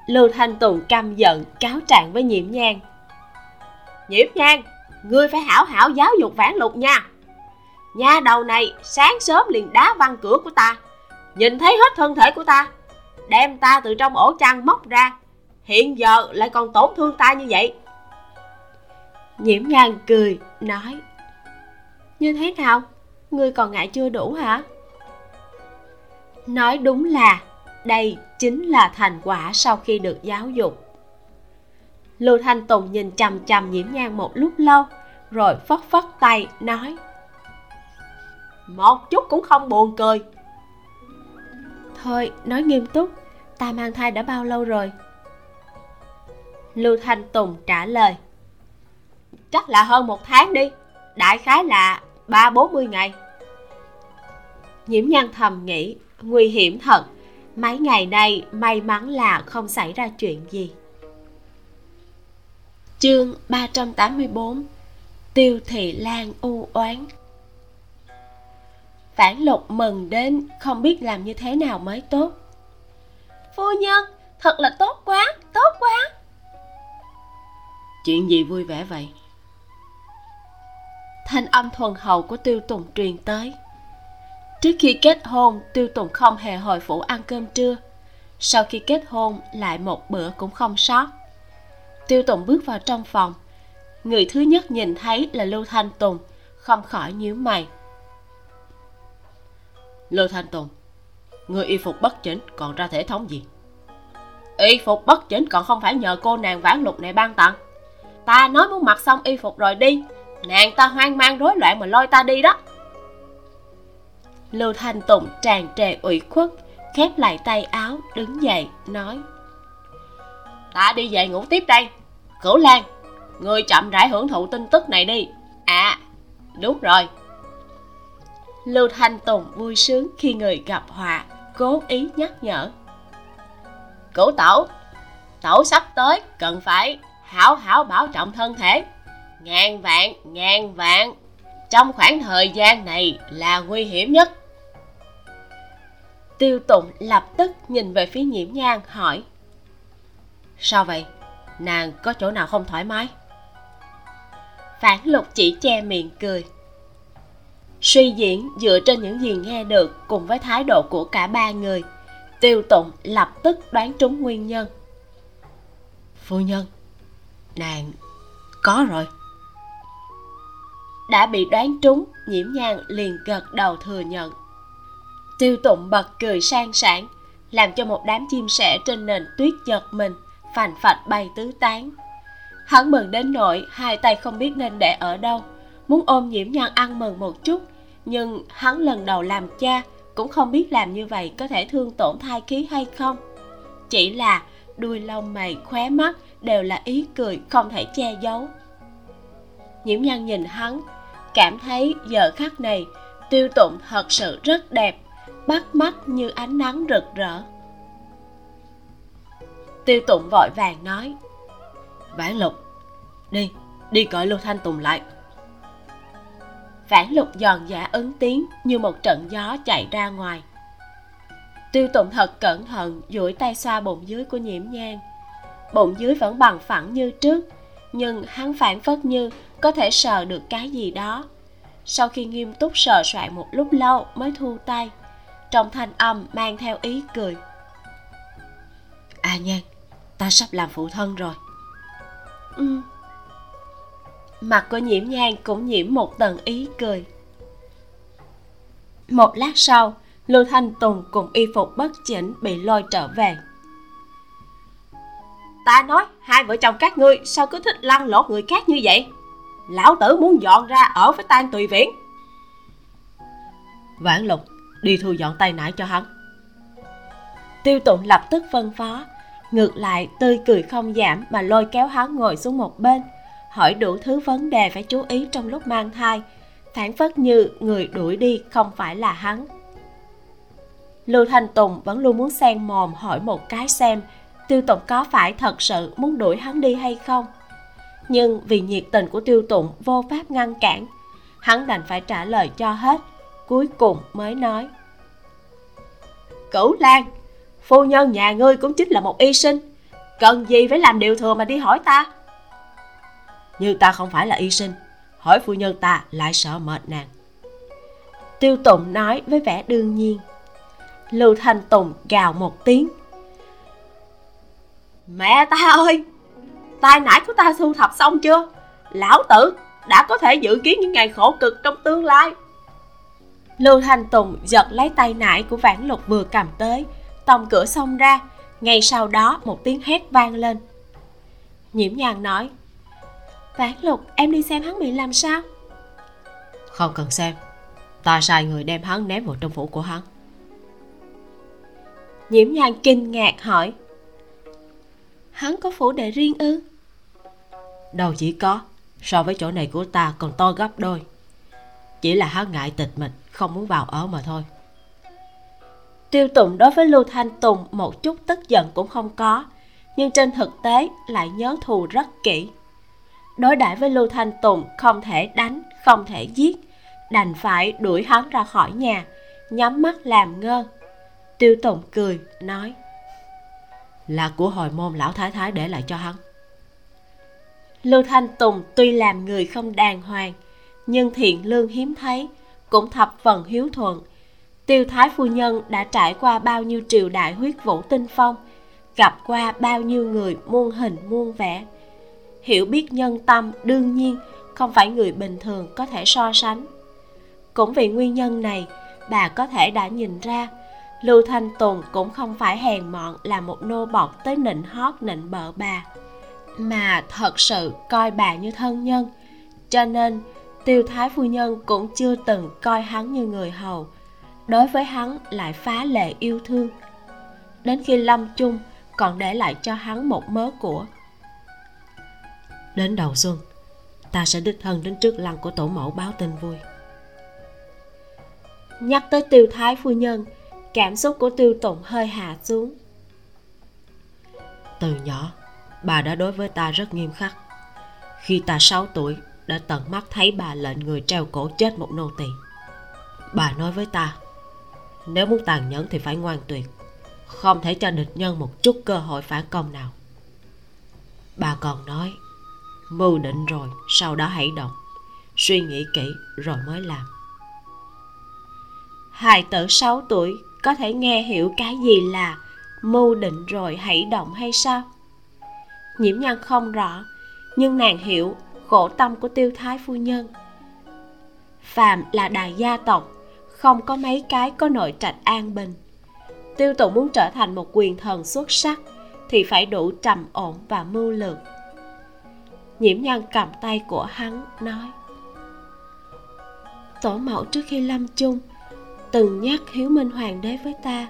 lưu thanh tùng căm giận cáo trạng với nhiễm Nhan. Nhiễm Nhan, ngươi phải hảo hảo giáo dục vãn lục nha. Nha đầu này sáng sớm liền đá văng cửa của ta nhìn thấy hết thân thể của ta đem ta từ trong ổ chăn móc ra hiện giờ lại còn tổn thương ta như vậy. Nhiễm nhan cười nói như thế nào? Ngươi còn ngại chưa đủ hả? Nói đúng là đây chính là thành quả sau khi được giáo dục. Lưu thanh tùng nhìn chằm chằm nhiễm nhan một lúc lâu, rồi phất phất tay nói, một chút cũng không buồn cười. Thôi, nói nghiêm túc, ta mang thai đã bao lâu rồi? Lưu thanh tùng trả lời, chắc là hơn một tháng đi, đại khái là ba bốn mươi ngày. Nhiễm nhan thầm nghĩ, nguy hiểm thật mấy ngày nay may mắn là không xảy ra chuyện gì. Chương 384 tiêu thị lan u oán. Phản lục mừng đến không biết làm như thế nào mới tốt. Phu nhân thật là tốt quá tốt quá. Chuyện gì vui vẻ vậy? Thanh âm thuần hậu của tiêu tùng truyền tới trước khi kết hôn, tiêu tùng không hề hồi phủ ăn cơm trưa. Sau khi kết hôn, lại một bữa cũng không sót. Tiêu tùng bước vào trong phòng. Người thứ nhất nhìn thấy là lưu thanh tùng, không khỏi nhíu mày. Lưu thanh tùng, người y phục bất chỉnh còn ra thể thống gì? Y phục bất chỉnh còn không phải nhờ cô nàng vãn lục này ban tặng. Ta nói muốn mặc xong y phục rồi đi. Nàng ta hoang mang rối loạn mà lôi ta đi đó lưu thanh tùng tràn trề ủy khuất, khép lại tay áo, đứng dậy, nói. Ta đi về ngủ tiếp đây. Cửu lan người chậm rãi hưởng thụ tin tức này đi. À đúng rồi. Lưu thanh tùng vui sướng khi người gặp họa, cố ý nhắc nhở. Cửu tẩu tẩu sắp tới, cần phải hảo hảo bảo trọng thân thể. Ngàn vạn ngàn vạn. Trong khoảng thời gian này là nguy hiểm nhất tiêu tụng lập tức nhìn về phía nhiễm nhan, hỏi. Sao vậy? Nàng có chỗ nào không thoải mái? Phản lục chỉ che miệng cười. Suy diễn dựa trên những gì nghe được cùng với thái độ của cả ba người, tiêu tụng lập tức đoán trúng nguyên nhân. Phu nhân, nàng có rồi. Đã bị đoán trúng, nhiễm nhan liền gật đầu thừa nhận tiêu tụng bật cười sang sảng, làm cho một đám chim sẻ trên nền tuyết giật mình, phành phạch bay tứ tán. Hắn mừng đến nỗi hai tay không biết nên để ở đâu, muốn ôm nhiễm nhan ăn mừng một chút, nhưng hắn lần đầu làm cha cũng không biết làm như vậy có thể thương tổn thai khí hay không. Chỉ là đuôi lông mày khóe mắt đều là ý cười không thể che giấu. Nhiễm nhan nhìn hắn, cảm thấy giờ khắc này tiêu tụng thật sự rất đẹp bắt mắt như ánh nắng rực rỡ. Tiêu tụng vội vàng nói, vãn lục, đi đi gọi lưu thanh tùng lại. Vãn lục giòn giả ứng tiếng như một trận gió chạy ra ngoài. Tiêu tụng thật cẩn thận duỗi tay xoa bụng dưới của nhiễm nhang bụng dưới vẫn bằng phẳng như trước, nhưng hắn phản phất như có thể sờ được cái gì đó. Sau khi nghiêm túc sờ soạn một lúc lâu mới thu tay trong thanh âm mang theo ý cười. À nhan ta sắp làm phụ thân rồi. Ừ. Mặt của nhiễm nhan cũng nhiễm một tầng ý cười. Một lát sau lưu thanh tùng cùng y phục bất chỉnh bị lôi trở về. Ta nói hai vợ chồng các ngươi sao cứ thích lăn lộn người khác như vậy? Lão tử muốn dọn ra ở với tan tùy viễn vãn lục đi thu dọn tay nải cho hắn. Tiêu tụng lập tức phân phó, ngược lại tươi cười không giảm mà lôi kéo hắn ngồi xuống một bên, hỏi đủ thứ vấn đề phải chú ý trong lúc mang thai, phản phất như người đuổi đi không phải là hắn. Lưu thanh tùng vẫn luôn muốn xen mồm hỏi một cái xem tiêu tụng có phải thật sự muốn đuổi hắn đi hay không. Nhưng vì nhiệt tình của tiêu tụng vô pháp ngăn cản, hắn đành phải trả lời cho hết cuối cùng mới nói. Cửu lan, phu nhân nhà ngươi cũng chính là một y sinh. Cần gì phải làm điều thừa mà đi hỏi ta? Như ta không phải là y sinh, hỏi phu nhân ta lại sợ mệt nàng. Tiêu tụng nói với vẻ đương nhiên. Lưu thanh tùng gào một tiếng. Mẹ ta ơi, tai nải của ta thu thập xong chưa? Lão tử đã có thể dự kiến những ngày khổ cực trong tương lai lưu thanh tùng giật lấy tay nải của vãn lục vừa cầm tới. Tòng cửa xông ra. Ngay sau đó một tiếng hét vang lên. Nhiễm nhàn nói vãn lục em đi xem hắn bị làm sao? Không cần xem. Ta sai người đem hắn ném vào trong phủ của hắn. Nhiễm nhàn kinh ngạc hỏi hắn có phủ đệ riêng ư? Đâu chỉ có. So với chỗ này của ta còn to gấp đôi. Chỉ là hắn ngại tịch mịch không muốn vào ở mà thôi. Tiêu tụng đối với lưu thanh tùng một chút tức giận cũng không có nhưng trên thực tế lại nhớ thù rất kỹ. Đối đãi với lưu thanh tùng không thể đánh không thể giết đành phải đuổi hắn ra khỏi nhà nhắm mắt làm ngơ. Tiêu tùng cười nói là của hồi môn lão thái thái để lại cho hắn. Lưu thanh tùng tuy làm người không đàng hoàng nhưng thiện lương hiếm thấy cũng thập phần hiếu thuận. Tiêu thái phu nhân đã trải qua bao nhiêu triều đại huyết vũ tinh phong, gặp qua bao nhiêu người muôn hình muôn vẻ. Hiểu biết nhân tâm đương nhiên không phải người bình thường có thể so sánh. Cũng vì nguyên nhân này, bà có thể đã nhìn ra, lưu thanh tùng cũng không phải hèn mọn là một nô bọc tới nịnh hót nịnh bợ bà, mà thật sự coi bà như thân nhân. Cho nên tiêu thái phu nhân cũng chưa từng coi hắn như người hầu. Đối với hắn lại phá lệ yêu thương. Đến khi lâm chung còn để lại cho hắn một mớ của. Đến đầu xuân ta sẽ đích thân đến trước lăng của tổ mẫu báo tin vui. Nhắc tới tiêu thái phu nhân cảm xúc của tiêu tụng hơi hạ xuống. Từ nhỏ bà đã đối với ta rất nghiêm khắc. Khi ta 6 tuổi đã tận mắt thấy bà lệnh người treo cổ chết một nô tỳ. Bà nói với ta, nếu muốn tàn nhẫn thì phải ngoan tuyệt, không thể cho địch nhân một chút cơ hội phản công nào. Bà còn nói, mưu định rồi, sau đó hãy động, suy nghĩ kỹ rồi mới làm. Hài tử 6 tuổi, có thể nghe hiểu cái gì là mưu định rồi hãy động hay sao? Nhiễm nhân không rõ, nhưng nàng hiểu khổ tâm của tiêu thái phu nhân. Phàm là đại gia tộc, không có mấy cái có nội trạch an bình. Tiêu tụng muốn trở thành một quyền thần xuất sắc thì phải đủ trầm ổn và mưu lược. Nhiễm nhân cầm tay của hắn, nói, tổ mẫu trước khi lâm chung, từng nhắc hiếu minh hoàng đế với ta.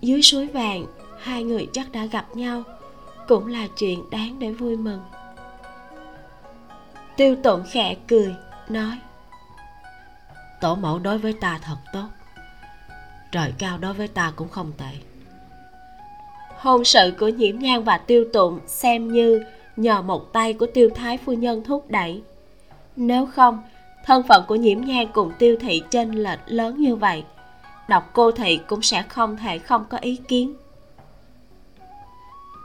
Dưới suối vàng, hai người chắc đã gặp nhau, cũng là chuyện đáng để vui mừng tiêu tụng khẽ cười nói tổ mẫu đối với ta thật tốt. Trời cao đối với ta cũng không tệ. Hôn sự của nhiễm nhan và tiêu tụng xem như nhờ một tay của tiêu thái phu nhân thúc đẩy. Nếu không thân phận của nhiễm nhan cùng tiêu thị chênh lệch lớn như vậy đọc cô thị cũng sẽ không thể không có ý kiến.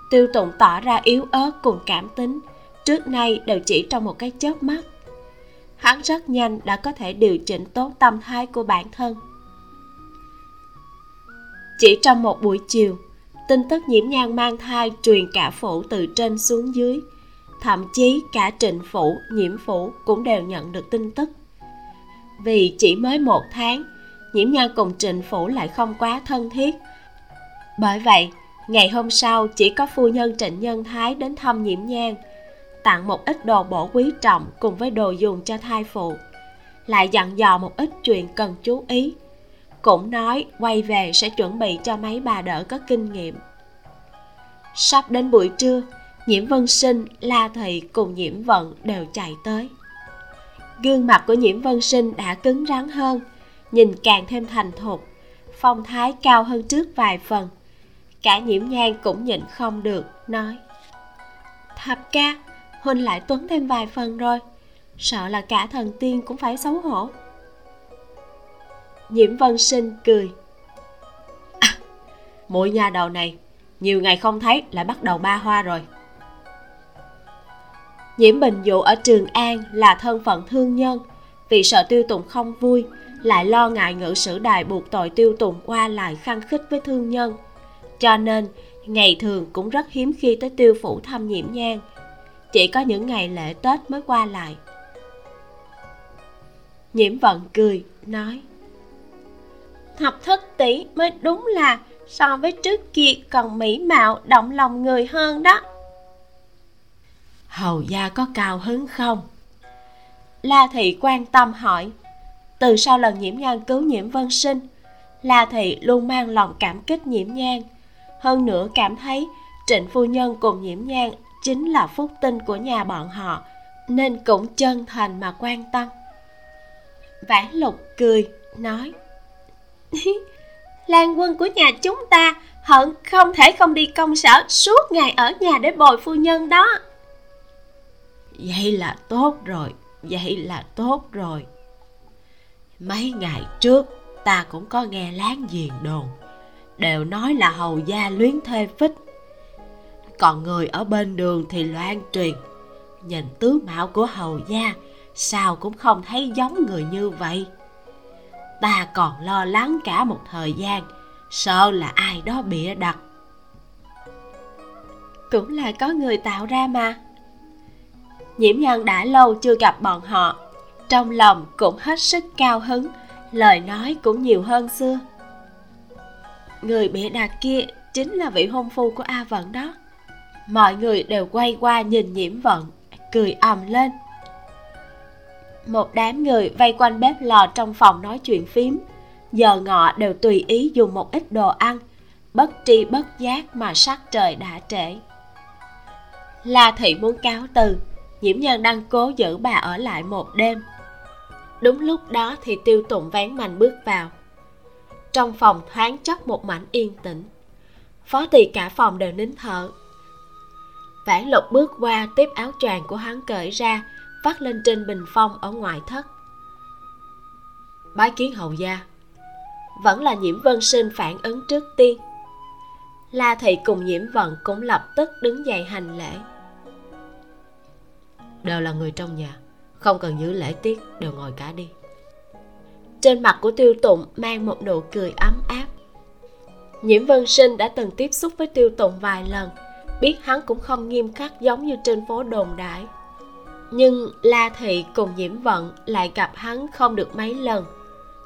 Tiêu tụng tỏ ra yếu ớt cùng cảm tính trước nay đều chỉ trong một cái chớp mắt. Hắn rất nhanh đã có thể điều chỉnh tốt tâm thái của bản thân. Chỉ trong một buổi chiều, tin tức nhiễm nhan mang thai truyền cả phủ từ trên xuống dưới. Thậm chí cả trịnh phủ, nhiễm phủ cũng đều nhận được tin tức. Vì chỉ mới một tháng, nhiễm nhan cùng trịnh phủ lại không quá thân thiết. Bởi vậy, ngày hôm sau chỉ có phu nhân trịnh nhân thái đến thăm nhiễm nhan tặng một ít đồ bổ quý trọng cùng với đồ dùng cho thai phụ. Lại dặn dò một ít chuyện cần chú ý. Cũng nói quay về sẽ chuẩn bị cho mấy bà đỡ có kinh nghiệm. Sắp đến buổi trưa, nhiễm vân sinh, la thị cùng nhiễm vận đều chạy tới. Gương mặt của nhiễm vân sinh đã cứng rắn hơn, nhìn càng thêm thành thục, phong thái cao hơn trước vài phần. Cả nhiễm nhan cũng nhịn không được, nói, thập ca huynh lại tuấn thêm vài phần rồi. Sợ là cả thần tiên cũng phải xấu hổ. Nhiễm vân sinh cười. À, mũi nhà đầu này nhiều ngày không thấy lại bắt đầu ba hoa rồi. Nhiễm bình dụ ở trường an là thân phận thương nhân. Vì sợ tiêu tùng không vui lại lo ngại ngự sử đài buộc tội tiêu tùng qua lại khăng khích với thương nhân. Cho nên ngày thường cũng rất hiếm khi tới tiêu phủ thăm nhiễm nhang chỉ có những ngày lễ tết mới qua lại. Nhiễm vận cười nói thập thất tỷ mới đúng là so với trước kia còn mỹ mạo động lòng người hơn đó. Hầu gia có cao hứng không? La thị quan tâm hỏi từ sau lần nhiễm nhan cứu nhiễm vân sinh la thị luôn mang lòng cảm kích nhiễm nhan. Hơn nữa cảm thấy trịnh phu nhân cùng nhiễm nhan chính là phúc tinh của nhà bọn họ, nên cũng chân thành mà quan tâm. Vãn lục cười, nói, [laughs] lan quân của nhà chúng ta hận không thể không đi công sở suốt ngày ở nhà để bồi phu nhân đó. Vậy là tốt rồi, vậy là tốt rồi. Mấy ngày trước, ta cũng có nghe láng giềng đồn, đều nói là hầu gia luyến thê phích còn người ở bên đường thì loan truyền. Nhìn tướng mạo của hầu gia, sao cũng không thấy giống người như vậy. Ta còn lo lắng cả một thời gian, sợ là ai đó bịa đặt. Cũng là có người tạo ra mà. Nhiễm nhân đã lâu chưa gặp bọn họ, trong lòng cũng hết sức cao hứng, lời nói cũng nhiều hơn xưa. Người bịa đặt kia chính là vị hôn phu của a vận đó mọi người đều quay qua nhìn nhiễm vận, cười ầm lên. Một đám người vây quanh bếp lò trong phòng nói chuyện phím. Giờ ngọ đều tùy ý dùng một ít đồ ăn, bất tri bất giác mà sắc trời đã trễ. La thị muốn cáo từ, nhiễm nhân đang cố giữ bà ở lại một đêm. Đúng lúc đó thì tiêu tụng vén mành bước vào. Trong phòng thoáng chốc một mảnh yên tĩnh. Phó tỳ cả phòng đều nín thở vãn lục bước qua tiếp áo choàng của hắn cởi ra vắt lên trên bình phong ở ngoại thất. Bái kiến hầu gia. Vẫn là nhiễm vân sinh phản ứng trước tiên. La thị cùng nhiễm vận cũng lập tức đứng dậy hành lễ. Đều là người trong nhà, không cần giữ lễ tiết, đều ngồi cả đi. Trên mặt của tiêu tụng mang một nụ cười ấm áp. Nhiễm vân sinh đã từng tiếp xúc với tiêu tụng vài lần biết hắn cũng không nghiêm khắc giống như trên phố đồn đại. Nhưng la thị cùng nhiễm vận lại gặp hắn không được mấy lần.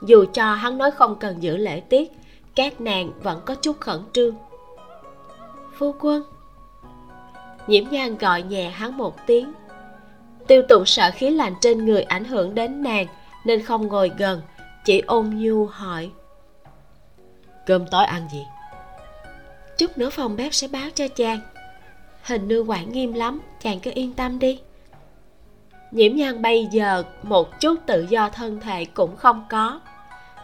Dù cho hắn nói không cần giữ lễ tiết, các nàng vẫn có chút khẩn trương. Phu quân. Nhiễm nhan gọi nhẹ hắn một tiếng. Tiêu tụng sợ khí lạnh trên người ảnh hưởng đến nàng, nên không ngồi gần, chỉ ôn nhu hỏi. Cơm tối ăn gì? Chút nữa phòng bếp sẽ báo cho chàng hình nương quản nghiêm lắm, chàng cứ yên tâm đi. Nhiễm nhan bây giờ một chút tự do thân thể cũng không có.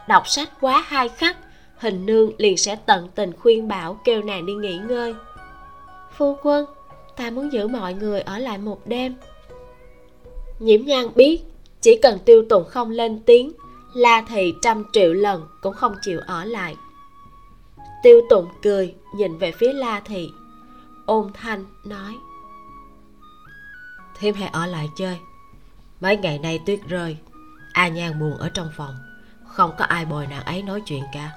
Đọc sách quá hai khắc, hình nương liền sẽ tận tình khuyên bảo kêu nàng đi nghỉ ngơi. Phu quân, ta muốn giữ mọi người ở lại một đêm. Nhiễm nhan biết, chỉ cần tiêu tùng không lên tiếng, la thị trăm triệu lần cũng không chịu ở lại. Tiêu tùng cười, nhìn về phía la thị ôn thanh nói. Thêm hãy ở lại chơi. Mấy ngày nay tuyết rơi. A nhan buồn ở trong phòng. Không có ai bồi nàng ấy nói chuyện cả.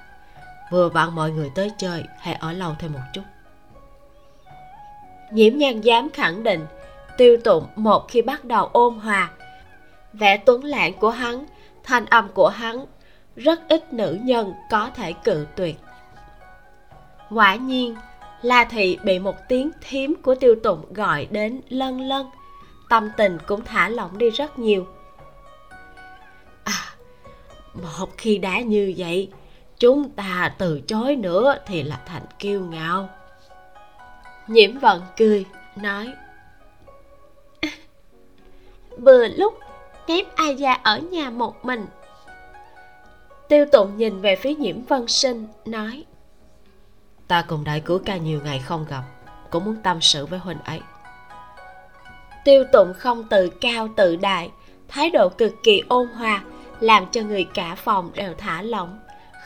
Vừa vặn mọi người tới chơi, hãy ở lâu thêm một chút. Nhiễm nhan dám khẳng định, tiêu tụng một khi bắt đầu ôn hòa. Vẻ tuấn lãng của hắn, thanh âm của hắn, rất ít nữ nhân có thể cự tuyệt. Quả nhiên la thị bị một tiếng thiếm của tiêu tụng gọi đến lân lân. Tâm tình cũng thả lỏng đi rất nhiều. À một khi đã như vậy, chúng ta từ chối nữa thì là thành kiêu ngạo. Nhiễm vận cười, nói, [laughs] vừa lúc ném ai ra ở nhà một mình. Tiêu tụng nhìn về phía nhiễm vân sinh, nói ta cùng đại cứu ca nhiều ngày không gặp, cũng muốn tâm sự với huynh ấy. Tiêu tụng không tự cao tự đại, thái độ cực kỳ ôn hòa, làm cho người cả phòng đều thả lỏng,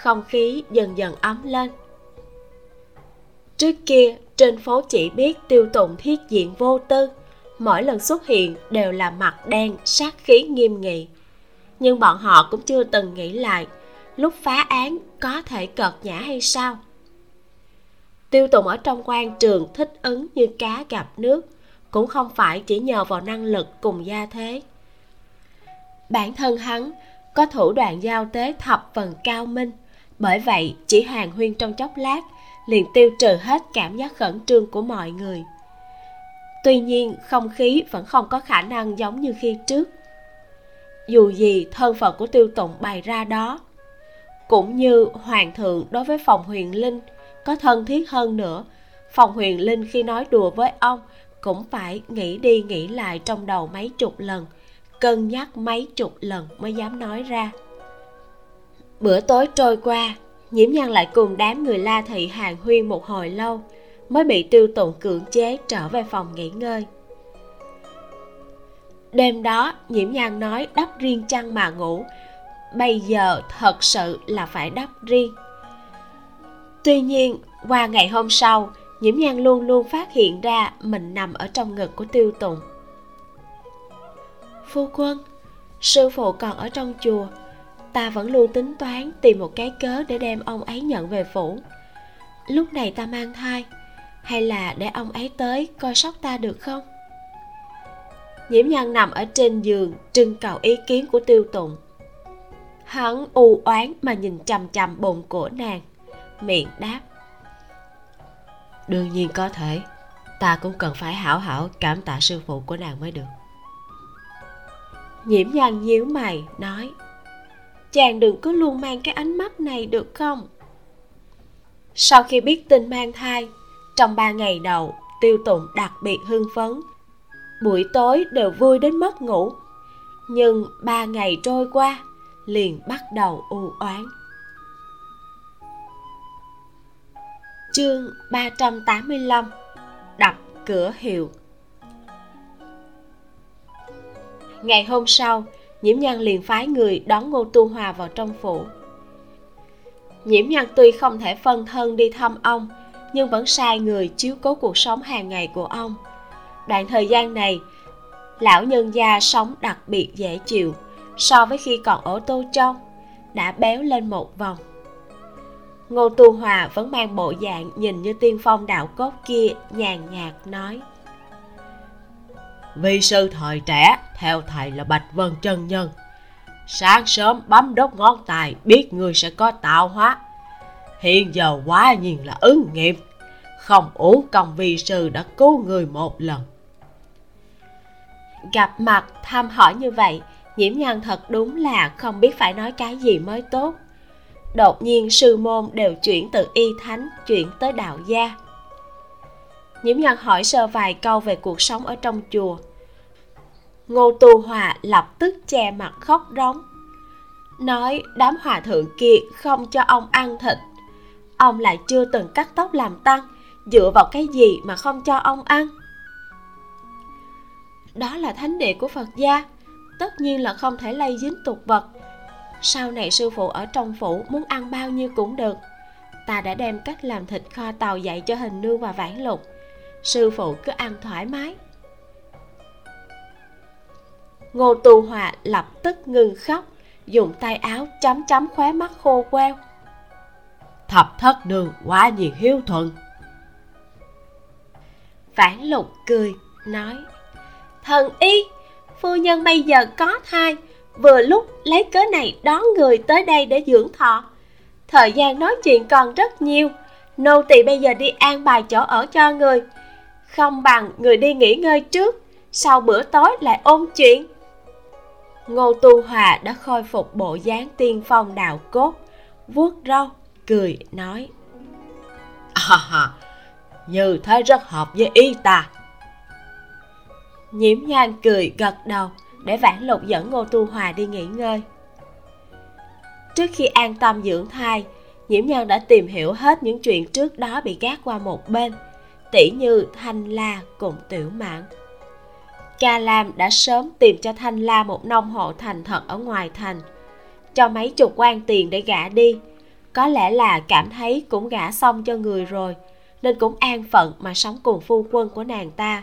không khí dần dần ấm lên. Trước kia, trên phố chỉ biết tiêu tụng thiết diện vô tư, mỗi lần xuất hiện đều là mặt đen, sát khí nghiêm nghị. Nhưng bọn họ cũng chưa từng nghĩ lại, lúc phá án có thể cợt nhã hay sao? Tiêu tùng ở trong quan trường thích ứng như cá gặp nước, cũng không phải chỉ nhờ vào năng lực cùng gia thế. Bản thân hắn có thủ đoạn giao tế thập phần cao minh, bởi vậy chỉ hàng huyên trong chốc lát, liền tiêu trừ hết cảm giác khẩn trương của mọi người. Tuy nhiên, không khí vẫn không có khả năng giống như khi trước. Dù gì thân phận của tiêu tụng bày ra đó, cũng như hoàng thượng đối với phòng huyền linh có thân thiết hơn nữa. Phòng huyền linh khi nói đùa với ông cũng phải nghĩ đi nghĩ lại trong đầu mấy chục lần, cân nhắc mấy chục lần mới dám nói ra. Bữa tối trôi qua, nhiễm nhan lại cùng đám người la thị hàng huyên một hồi lâu mới bị tiêu tụng cưỡng chế trở về phòng nghỉ ngơi. Đêm đó, nhiễm nhan nói đắp riêng chăn mà ngủ. Bây giờ thật sự là phải đắp riêng tuy nhiên, qua ngày hôm sau, nhiễm nhan luôn luôn phát hiện ra mình nằm ở trong ngực của tiêu tùng. Phu quân, sư phụ còn ở trong chùa, ta vẫn luôn tính toán tìm một cái cớ để đem ông ấy nhận về phủ. Lúc này ta mang thai, hay là để ông ấy tới coi sóc ta được không? Nhiễm nhan nằm ở trên giường, trưng cầu ý kiến của tiêu tụng hắn u oán mà nhìn chằm chằm bụng của nàng miệng đáp. Đương nhiên có thể. Ta cũng cần phải hảo hảo cảm tạ sư phụ của nàng mới được. Nhiễm nhan nhíu mày nói chàng đừng có luôn mang cái ánh mắt này được không? Sau khi biết tin mang thai trong ba ngày đầu tiêu tụng đặc biệt hưng phấn. Buổi tối đều vui đến mất ngủ nhưng ba ngày trôi qua liền bắt đầu u oán chương 385 đập cửa hiệu. Ngày hôm sau, nhiễm nhan liền phái người đón ngô tu hòa vào trong phủ. Nhiễm nhan tuy không thể phân thân đi thăm ông, nhưng vẫn sai người chiếu cố cuộc sống hàng ngày của ông. Đoạn thời gian này, lão nhân gia sống đặc biệt dễ chịu so với khi còn ở tô châu, đã béo lên một vòng ngô tu hòa vẫn mang bộ dạng nhìn như tiên phong đạo cốt kia nhàn nhạt nói. Vi sư thời trẻ theo thầy là bạch vân chân nhân. Sáng sớm bấm đốt ngón tay biết người sẽ có tạo hóa. Hiện giờ quá nhiên là ứng nghiệm. Không uổng công vi sư đã cứu người một lần. Gặp mặt thăm hỏi như vậy nhiễm nhân thật đúng là không biết phải nói cái gì mới tốt đột nhiên sư môn đều chuyển từ y thánh chuyển tới đạo gia. Nhiễm nhân hỏi sơ vài câu về cuộc sống ở trong chùa. Ngô tu hòa lập tức che mặt khóc rống. Nói, đám hòa thượng kia không cho ông ăn thịt. Ông lại chưa từng cắt tóc làm tăng, dựa vào cái gì mà không cho ông ăn? Đó là thánh địa của phật gia, tất nhiên là không thể lây dính tục vật sau này sư phụ ở trong phủ muốn ăn bao nhiêu cũng được. Ta đã đem cách làm thịt kho tàu dạy cho hình nương và vãn lục. Sư phụ cứ ăn thoải mái. Ngô tu hòa lập tức ngừng khóc dùng tay áo chấm chấm khóe mắt khô queo. Thập thất đường quá nhiệt hiếu thuận. Vãn lục cười nói thần y phu nhân bây giờ có thai vừa lúc lấy cớ này đón người tới đây để dưỡng thọ. Thời gian nói chuyện còn rất nhiều. Nô tỳ bây giờ đi an bài chỗ ở cho người. Không bằng người đi nghỉ ngơi trước sau bữa tối lại ôn chuyện. Ngô tu hòa đã khôi phục bộ dáng tiên phong đạo cốt vuốt râu cười nói. À, như thế rất hợp với ý ta. Nhiễm nhan cười gật đầu để vãn lục dẫn ngô tu hòa đi nghỉ ngơi. Trước khi an tâm dưỡng thai, nhiễm nhân đã tìm hiểu hết những chuyện trước đó bị gác qua một bên, tỉ như thanh la cùng tiểu mãn. Ca lam đã sớm tìm cho thanh la một nông hộ thành thật ở ngoài thành, cho mấy chục quan tiền để gả đi. Có lẽ là cảm thấy cũng gả xong cho người rồi, nên cũng an phận mà sống cùng phu quân của nàng ta.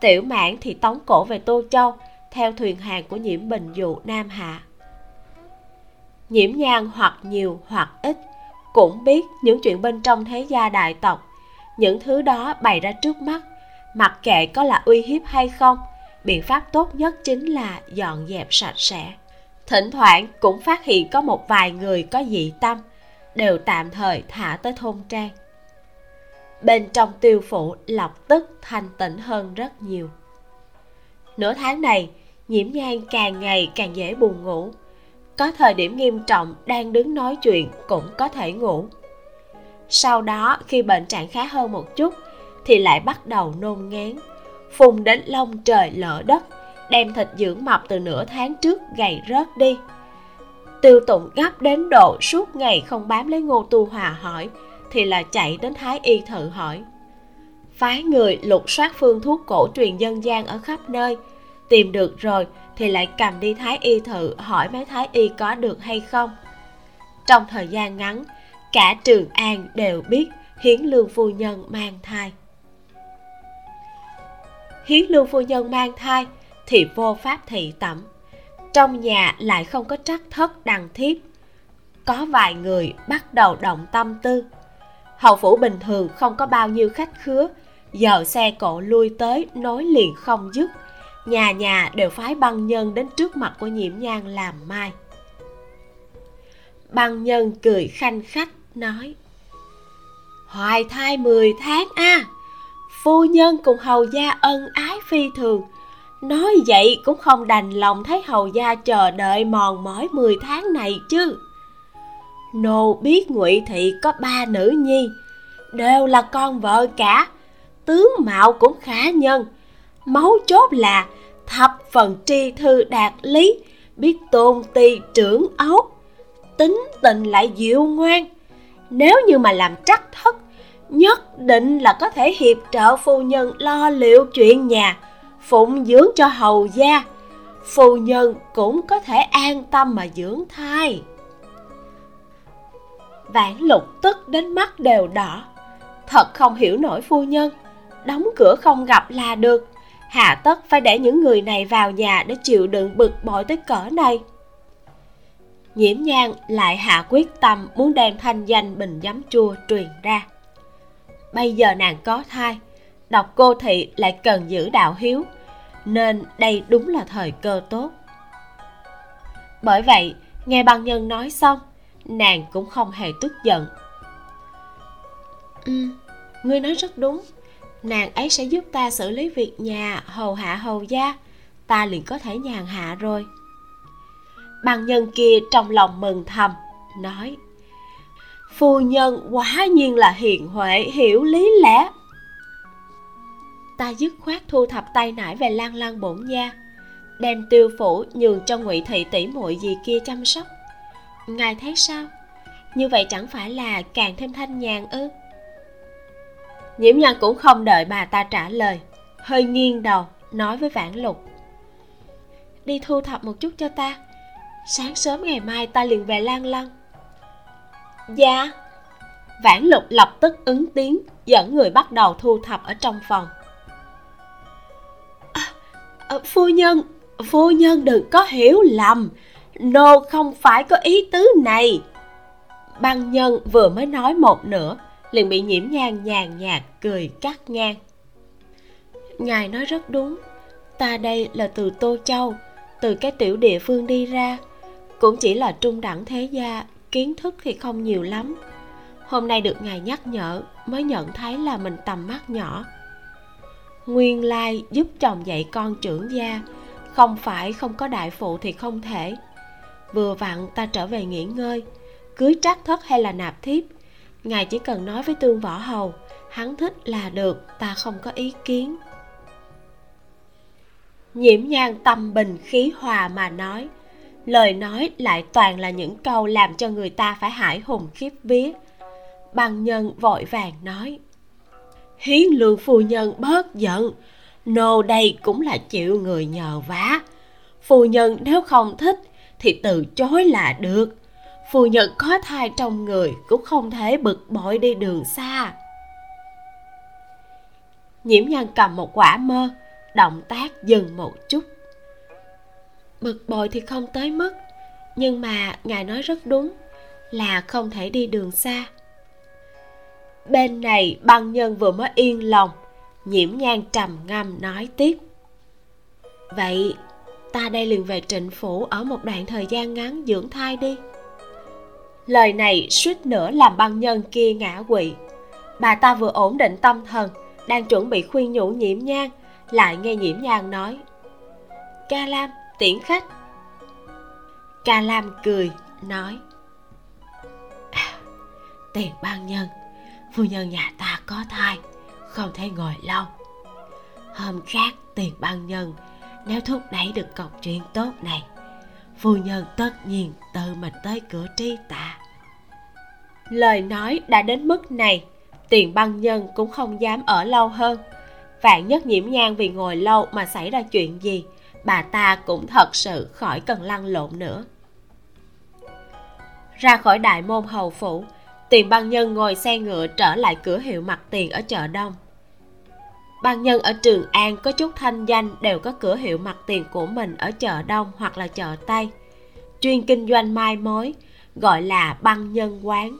Tiểu mãn thì tống cổ về tô châu theo thuyền hàng của nhiễm bình dụ nam hạ. Nhiễm nhan hoặc nhiều hoặc ít, cũng biết những chuyện bên trong thế gia đại tộc. Những thứ đó bày ra trước mắt, mặc kệ có là uy hiếp hay không, biện pháp tốt nhất chính là dọn dẹp sạch sẽ. Thỉnh thoảng cũng phát hiện có một vài người có dị tâm, đều tạm thời thả tới thôn trang. Bên trong tiêu phủ, lập tức thanh tịnh hơn rất nhiều. Nửa tháng này nhiễm nhan càng ngày càng dễ buồn ngủ. Có thời điểm nghiêm trọng đang đứng nói chuyện cũng có thể ngủ. Sau đó, khi bệnh trạng khá hơn một chút, thì lại bắt đầu nôn ngán, phùng đến lông trời lỡ đất, đem thịt dưỡng mập từ nửa tháng trước gầy rớt đi. Tiêu tụng gấp đến độ suốt ngày không bám lấy ngô tu hòa hỏi, thì là chạy đến thái y thử hỏi. Phái người lục soát phương thuốc cổ truyền dân gian ở khắp nơi tìm được rồi thì lại cầm đi thái y thử hỏi mấy thái y có được hay không. Trong thời gian ngắn, cả trường an đều biết hiến lương phu nhân mang thai. Hiến lương phu nhân mang thai thì vô pháp thị tẩm. Trong nhà lại không có trắc thất đằng thiếp. Có vài người bắt đầu động tâm tư. Hậu phủ bình thường không có bao nhiêu khách khứa. Giờ xe cộ lui tới nối liền không dứt nhà nhà đều phái băng nhân đến trước mặt của nhiễm nhan làm mai. Băng nhân cười khanh khách nói hoài thai 10 tháng a à, phu nhân cùng hầu gia ân ái phi thường. Nói vậy cũng không đành lòng thấy hầu gia chờ đợi mòn mỏi 10 tháng này chứ. Nô biết ngụy thị có ba nữ nhi đều là con vợ cả tướng mạo cũng khả nhân máu chốt là thập phần tri thư đạt lý, biết tôn ti trưởng ấu, tính tình lại dịu ngoan. Nếu như mà làm trắc thất, nhất định là có thể hiệp trợ phu nhân lo liệu chuyện nhà, phụng dưỡng cho hầu gia. Phu nhân cũng có thể an tâm mà dưỡng thai. Vãn lục tức đến mắt đều đỏ. Thật không hiểu nổi phu nhân, đóng cửa không gặp là được hạ tất phải để những người này vào nhà để chịu đựng bực bội tới cỡ này. Nhiễm nhan lại hạ quyết tâm muốn đem thanh danh bình giấm chua truyền ra. Bây giờ nàng có thai đọc cô thị lại cần giữ đạo hiếu, nên đây đúng là thời cơ tốt. Bởi vậy, nghe băng nhân nói xong, nàng cũng không hề tức giận. Ừ ngươi nói rất đúng nàng ấy sẽ giúp ta xử lý việc nhà hầu hạ hầu gia. Ta liền có thể nhàn hạ rồi. Bằng nhân kia trong lòng mừng thầm, nói, phu nhân quá nhiên là hiền huệ, hiểu lý lẽ. Ta dứt khoát thu thập tay nải về lan lan bổn gia đem tiêu phủ nhường cho ngụy thị tỷ muội gì kia chăm sóc. Ngài thấy sao? Như vậy chẳng phải là càng thêm thanh nhàn ư? Nhiễm nhan cũng không đợi bà ta trả lời hơi nghiêng đầu nói với vãn lục. Đi thu thập một chút cho ta sáng sớm ngày mai ta liền về lan lăng. Dạ. Vãn lục lập tức ứng tiếng dẫn người bắt đầu thu thập ở trong phòng. À, à, phu nhân phu nhân đừng có hiểu lầm. Nô không phải có ý tứ này. Băng nhân vừa mới nói một nửa liền bị nhiễm nhang nhàn nhạt, cười cắt ngang. Ngài nói rất đúng. Ta đây là từ tô châu, từ cái tiểu địa phương đi ra. Cũng chỉ là trung đẳng thế gia, kiến thức thì không nhiều lắm. Hôm nay được ngài nhắc nhở, mới nhận thấy là mình tầm mắt nhỏ. Nguyên lai giúp chồng dạy con trưởng gia, không phải không có đại phụ thì không thể. Vừa vặn ta trở về nghỉ ngơi, cưới trác thất hay là nạp thiếp ngài chỉ cần nói với tương võ hầu, hắn thích là được, ta không có ý kiến. Nhiễm nhan tâm bình khí hòa mà nói, lời nói lại toàn là những câu làm cho người ta phải hải hùng khiếp vía. Bằng nhân vội vàng nói, hiến lương phu nhân bớt giận, nô đây cũng là chịu người nhờ vả phu nhân nếu không thích thì từ chối là được phu nhân có thai trong người, cũng không thể bực bội đi đường xa. Nhiễm nhân cầm một quả mơ, động tác dừng một chút. Bực bội thì không tới mức, nhưng mà ngài nói rất đúng, là không thể đi đường xa. Bên này, băng nhân vừa mới yên lòng, nhiễm nhan trầm ngâm nói tiếp. Vậy, ta đây liền về trịnh phủ ở một đoạn thời gian ngắn dưỡng thai đi lời này suýt nữa làm băng nhân kia ngã quỵ. Bà ta vừa ổn định tâm thần đang chuẩn bị khuyên nhủ nhiễm nhan lại nghe nhiễm nhan nói ca lam tiễn khách. Ca lam cười nói à, tiền ban nhân phu nhân nhà ta có thai không thể ngồi lâu. Hôm khác tiền ban nhân nếu thúc đẩy được cọc chuyện tốt này phu nhân tất nhiên tự mình tới cửa tri tạ. Lời nói đã đến mức này, tiền băng nhân cũng không dám ở lâu hơn. Vạn nhất nhiễm nhan vì ngồi lâu mà xảy ra chuyện gì, bà ta cũng thật sự khỏi cần lăn lộn nữa. Ra khỏi đại môn hầu phủ, tiền băng nhân ngồi xe ngựa trở lại cửa hiệu mặt tiền ở chợ đông ban nhân ở trường an có chút thanh danh đều có cửa hiệu mặt tiền của mình ở chợ đông hoặc là chợ tây. Chuyên kinh doanh mai mối, gọi là băng nhân quán.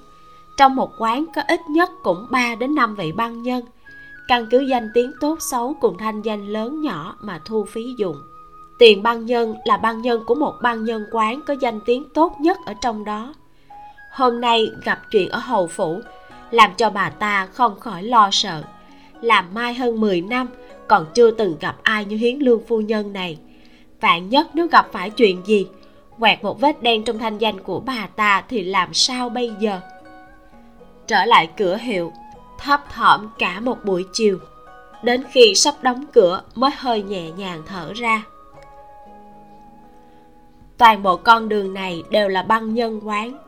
Trong một quán có ít nhất cũng 3 đến 5 vị băng nhân. Căn cứ danh tiếng tốt xấu cùng thanh danh lớn nhỏ mà thu phí dùng tiền băng nhân là băng nhân của một băng nhân quán có danh tiếng tốt nhất ở trong đó. Hôm nay gặp chuyện ở hầu phủ, làm cho bà ta không khỏi lo sợ làm mai hơn 10 năm, còn chưa từng gặp ai như hiến lương phu nhân này. Vạn nhất nếu gặp phải chuyện gì, quẹt một vết đen trong thanh danh của bà ta thì làm sao bây giờ? Trở lại cửa hiệu, thấp thỏm cả một buổi chiều. Đến khi sắp đóng cửa mới hơi nhẹ nhàng thở ra. Toàn bộ con đường này đều là băng nhân quán.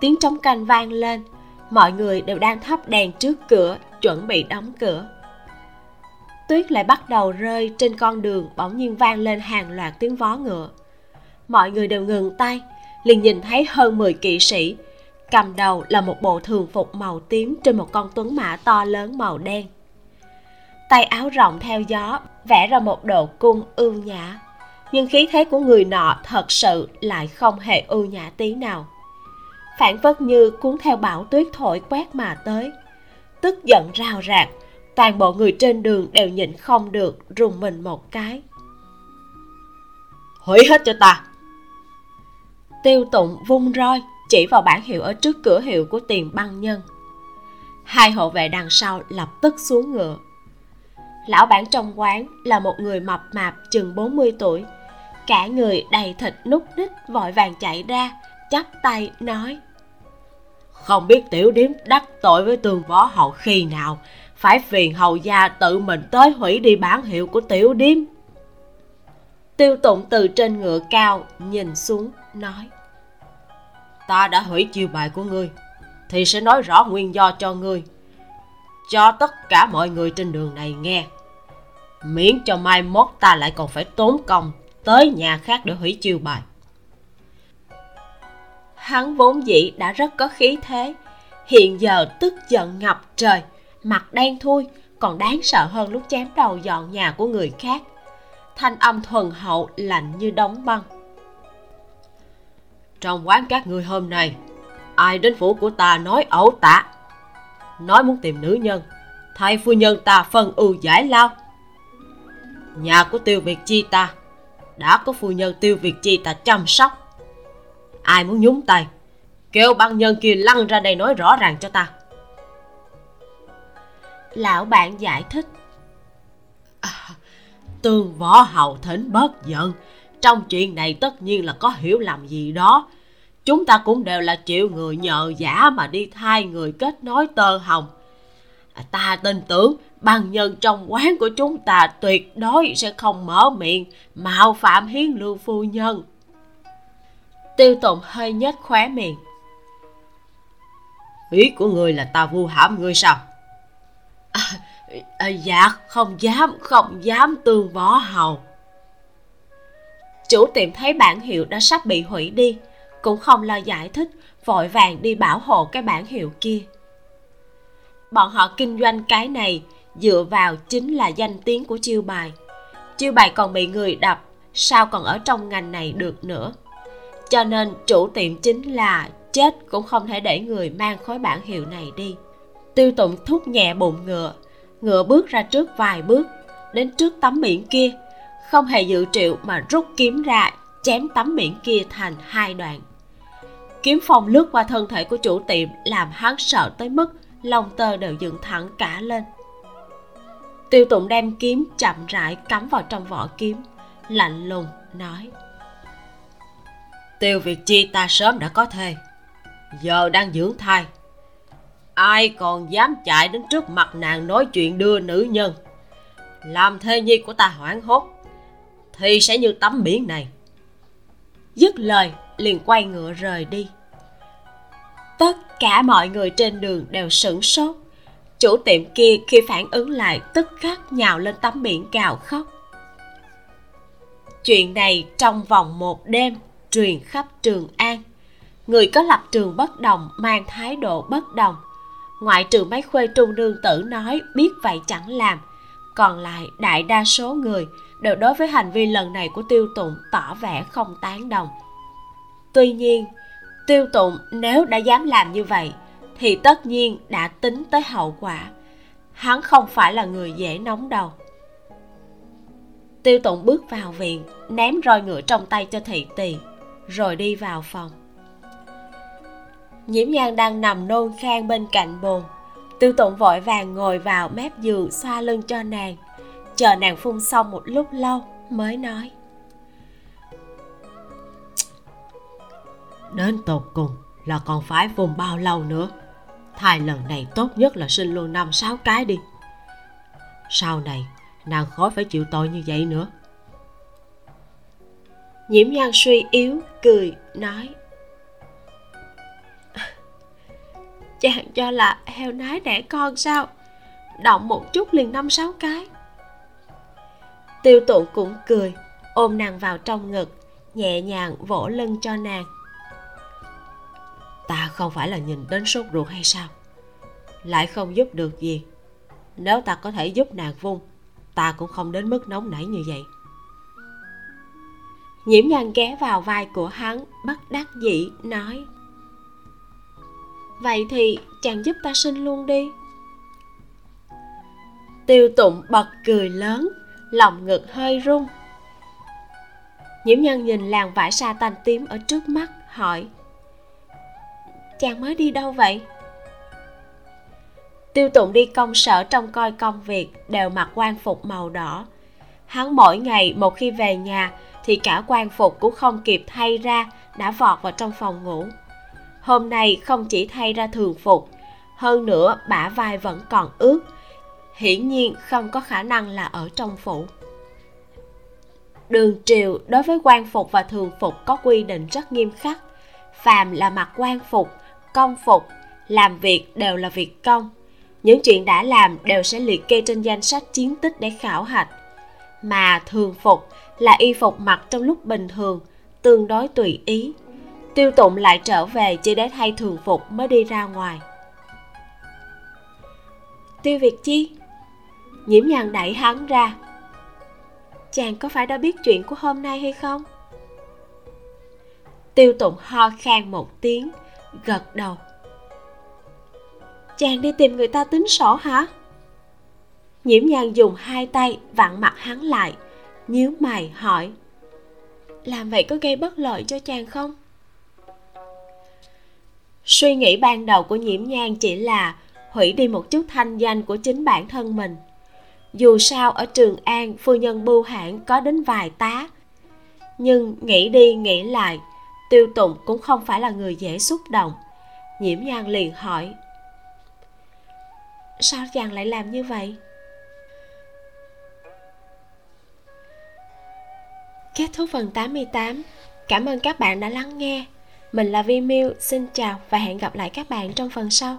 Tiếng trống canh vang lên, mọi người đều đang thắp đèn trước cửa, chuẩn bị đóng cửa tuyết lại bắt đầu rơi trên con đường bỗng nhiên vang lên hàng loạt tiếng vó ngựa. Mọi người đều ngừng tay, liền nhìn thấy hơn 10 kỵ sĩ, cầm đầu là một bộ thường phục màu tím trên một con tuấn mã to lớn màu đen. Tay áo rộng theo gió, vẽ ra một độ cung ưu nhã, nhưng khí thế của người nọ thật sự lại không hề ưu nhã tí nào. Phản phất như cuốn theo bão tuyết thổi quét mà tới, tức giận rào rạc toàn bộ người trên đường đều nhịn không được rùng mình một cái. Hủy hết cho ta. Tiêu tụng vung roi chỉ vào bản hiệu ở trước cửa hiệu của tiền băng nhân. Hai hộ vệ đằng sau lập tức xuống ngựa. Lão bản trong quán là một người mập mạp chừng 40 tuổi. Cả người đầy thịt nút nít vội vàng chạy ra chắp tay nói không biết tiểu điếm đắc tội với tường võ hậu khi nào phải phiền hầu gia tự mình tới hủy đi bản hiệu của tiểu điếm. Tiêu tụng từ trên ngựa cao nhìn xuống, nói, ta đã hủy chiêu bài của ngươi, thì sẽ nói rõ nguyên do cho ngươi. Cho tất cả mọi người trên đường này nghe. Miễn cho mai mốt ta lại còn phải tốn công tới nhà khác để hủy chiêu bài. Hắn vốn dĩ đã rất có khí thế. Hiện giờ tức giận ngập trời mặt đen thui, còn đáng sợ hơn lúc chém đầu dọn nhà của người khác. Thanh âm thuần hậu lạnh như đóng băng. Trong quán các ngươi hôm nay, ai đến phủ của ta nói ẩu tả? Nói muốn tìm nữ nhân, thay phu nhân ta phân ưu giải lao. Nhà của tiêu việt chi ta, đã có phu nhân tiêu việt chi ta chăm sóc. Ai muốn nhúng tay, kêu băng nhân kia lăn ra đây nói rõ ràng cho ta lão bạn giải thích. À, tương võ hầu thỉnh bớt giận. Trong chuyện này tất nhiên là có hiểu lầm gì đó. Chúng ta cũng đều là chịu người nhờ giả mà đi thay người kết nối tơ hồng. À, ta tin tưởng bằng nhân trong quán của chúng ta tuyệt đối sẽ không mở miệng mạo phạm hiến lưu phu nhân. Tiêu tụng hơi nhếch khóe miệng. Ý của người là ta vu hãm ngươi sao? À, à, dạ không dám không dám tương võ hầu. Chủ tiệm thấy bản hiệu đã sắp bị hủy đi cũng không lo giải thích vội vàng đi bảo hộ cái bản hiệu kia. Bọn họ kinh doanh cái này dựa vào chính là danh tiếng của chiêu bài. Chiêu bài còn bị người đập sao còn ở trong ngành này được nữa? Cho nên chủ tiệm chính là chết cũng không thể để người mang khối bản hiệu này đi tiêu tụng thúc nhẹ bụng ngựa. Ngựa bước ra trước vài bước, đến trước tấm miệng kia. Không hề dự triệu mà rút kiếm ra, chém tấm miệng kia thành hai đoạn. Kiếm phong lướt qua thân thể của chủ tiệm làm hắn sợ tới mức lông tơ đều dựng thẳng cả lên. Tiêu tụng đem kiếm chậm rãi cắm vào trong vỏ kiếm, lạnh lùng nói, tiêu việt chi ta sớm đã có thề giờ đang dưỡng thai ai còn dám chạy đến trước mặt nàng nói chuyện đưa nữ nhân. Làm thê nhi của ta hoảng hốt, thì sẽ như tấm biển này. Dứt lời, liền quay ngựa rời đi. Tất cả mọi người trên đường đều sửng sốt. Chủ tiệm kia khi phản ứng lại, tức khắc nhào lên tấm biển gào khóc. Chuyện này trong vòng một đêm truyền khắp trường an. Người có lập trường bất đồng, mang thái độ bất đồng ngoại trừ mấy khuê trung đương tử nói biết vậy chẳng làm. Còn lại đại đa số người đều đối với hành vi lần này của tiêu tụng tỏ vẻ không tán đồng. Tuy nhiên, tiêu tụng nếu đã dám làm như vậy, thì tất nhiên đã tính tới hậu quả. Hắn không phải là người dễ nóng đầu. Tiêu tụng bước vào viện, ném roi ngựa trong tay cho thị tỳ, rồi đi vào phòng nhiễm nhan đang nằm nôn khan bên cạnh bồn. Tiêu tụng vội vàng ngồi vào mép giường xoa lưng cho nàng. Chờ nàng phun xong một lúc lâu mới nói. Đến tột cùng là còn phải phun bao lâu nữa? Thai lần này tốt nhất là sinh luôn năm sáu cái đi. Sau này nàng khỏi phải chịu tội như vậy nữa. Nhiễm nhan suy yếu cười nói chàng cho là, heo nái đẻ con sao? Động một chút liền năm sáu cái. Tiêu tụ cũng cười, ôm nàng vào trong ngực, nhẹ nhàng vỗ lưng cho nàng. Ta không phải là nhìn đến sốt ruột hay sao? Lại không giúp được gì. Nếu ta có thể giúp nàng vung, ta cũng không đến mức nóng nảy như vậy. Nhiễm nhan ghé vào vai của hắn, bất đắc dĩ nói vậy thì chàng giúp ta sinh luôn đi. Tiêu tụng bật cười lớn, lòng ngực hơi rung. Nhiễm nhân nhìn làn vải sa tanh tím ở trước mắt, hỏi, chàng mới đi đâu vậy? Tiêu tụng đi công sở trong coi công việc, đều mặc quan phục màu đỏ. Hắn mỗi ngày một khi về nhà, thì cả quan phục cũng không kịp thay ra, đã vọt vào trong phòng ngủ hôm nay không chỉ thay ra thường phục, hơn nữa bả vai vẫn còn ướt. Hiển nhiên không có khả năng là ở trong phủ. Đường triều đối với quan phục và thường phục có quy định rất nghiêm khắc. Phàm là mặc quan phục, công phục, làm việc đều là việc công. Những chuyện đã làm đều sẽ liệt kê trên danh sách chiến tích để khảo hạch. Mà thường phục là y phục mặc trong lúc bình thường, tương đối tùy ý tiêu tụng lại trở về chỉ để thay thường phục mới đi ra ngoài. Tiêu việt chi, nhiễm nhàn đẩy hắn ra. Chàng có phải đã biết chuyện của hôm nay hay không? Tiêu tụng ho khan một tiếng, gật đầu. Chàng đi tìm người ta tính sổ hả? Nhiễm nhàn dùng hai tay vặn mặt hắn lại, nhíu mày hỏi, làm vậy có gây bất lợi cho chàng không? Suy nghĩ ban đầu của nhiễm nhan chỉ là hủy đi một chút thanh danh của chính bản thân mình. Dù sao, ở trường an, phu nhân bưu hãn có đến vài tá. Nhưng nghĩ đi nghĩ lại, tiêu tụng cũng không phải là người dễ xúc động. Nhiễm nhan liền hỏi, sao chàng lại làm như vậy? Kết thúc phần 88 Cảm ơn các bạn đã lắng nghe. Mình là Vi Miu, xin chào và hẹn gặp lại các bạn trong phần sau.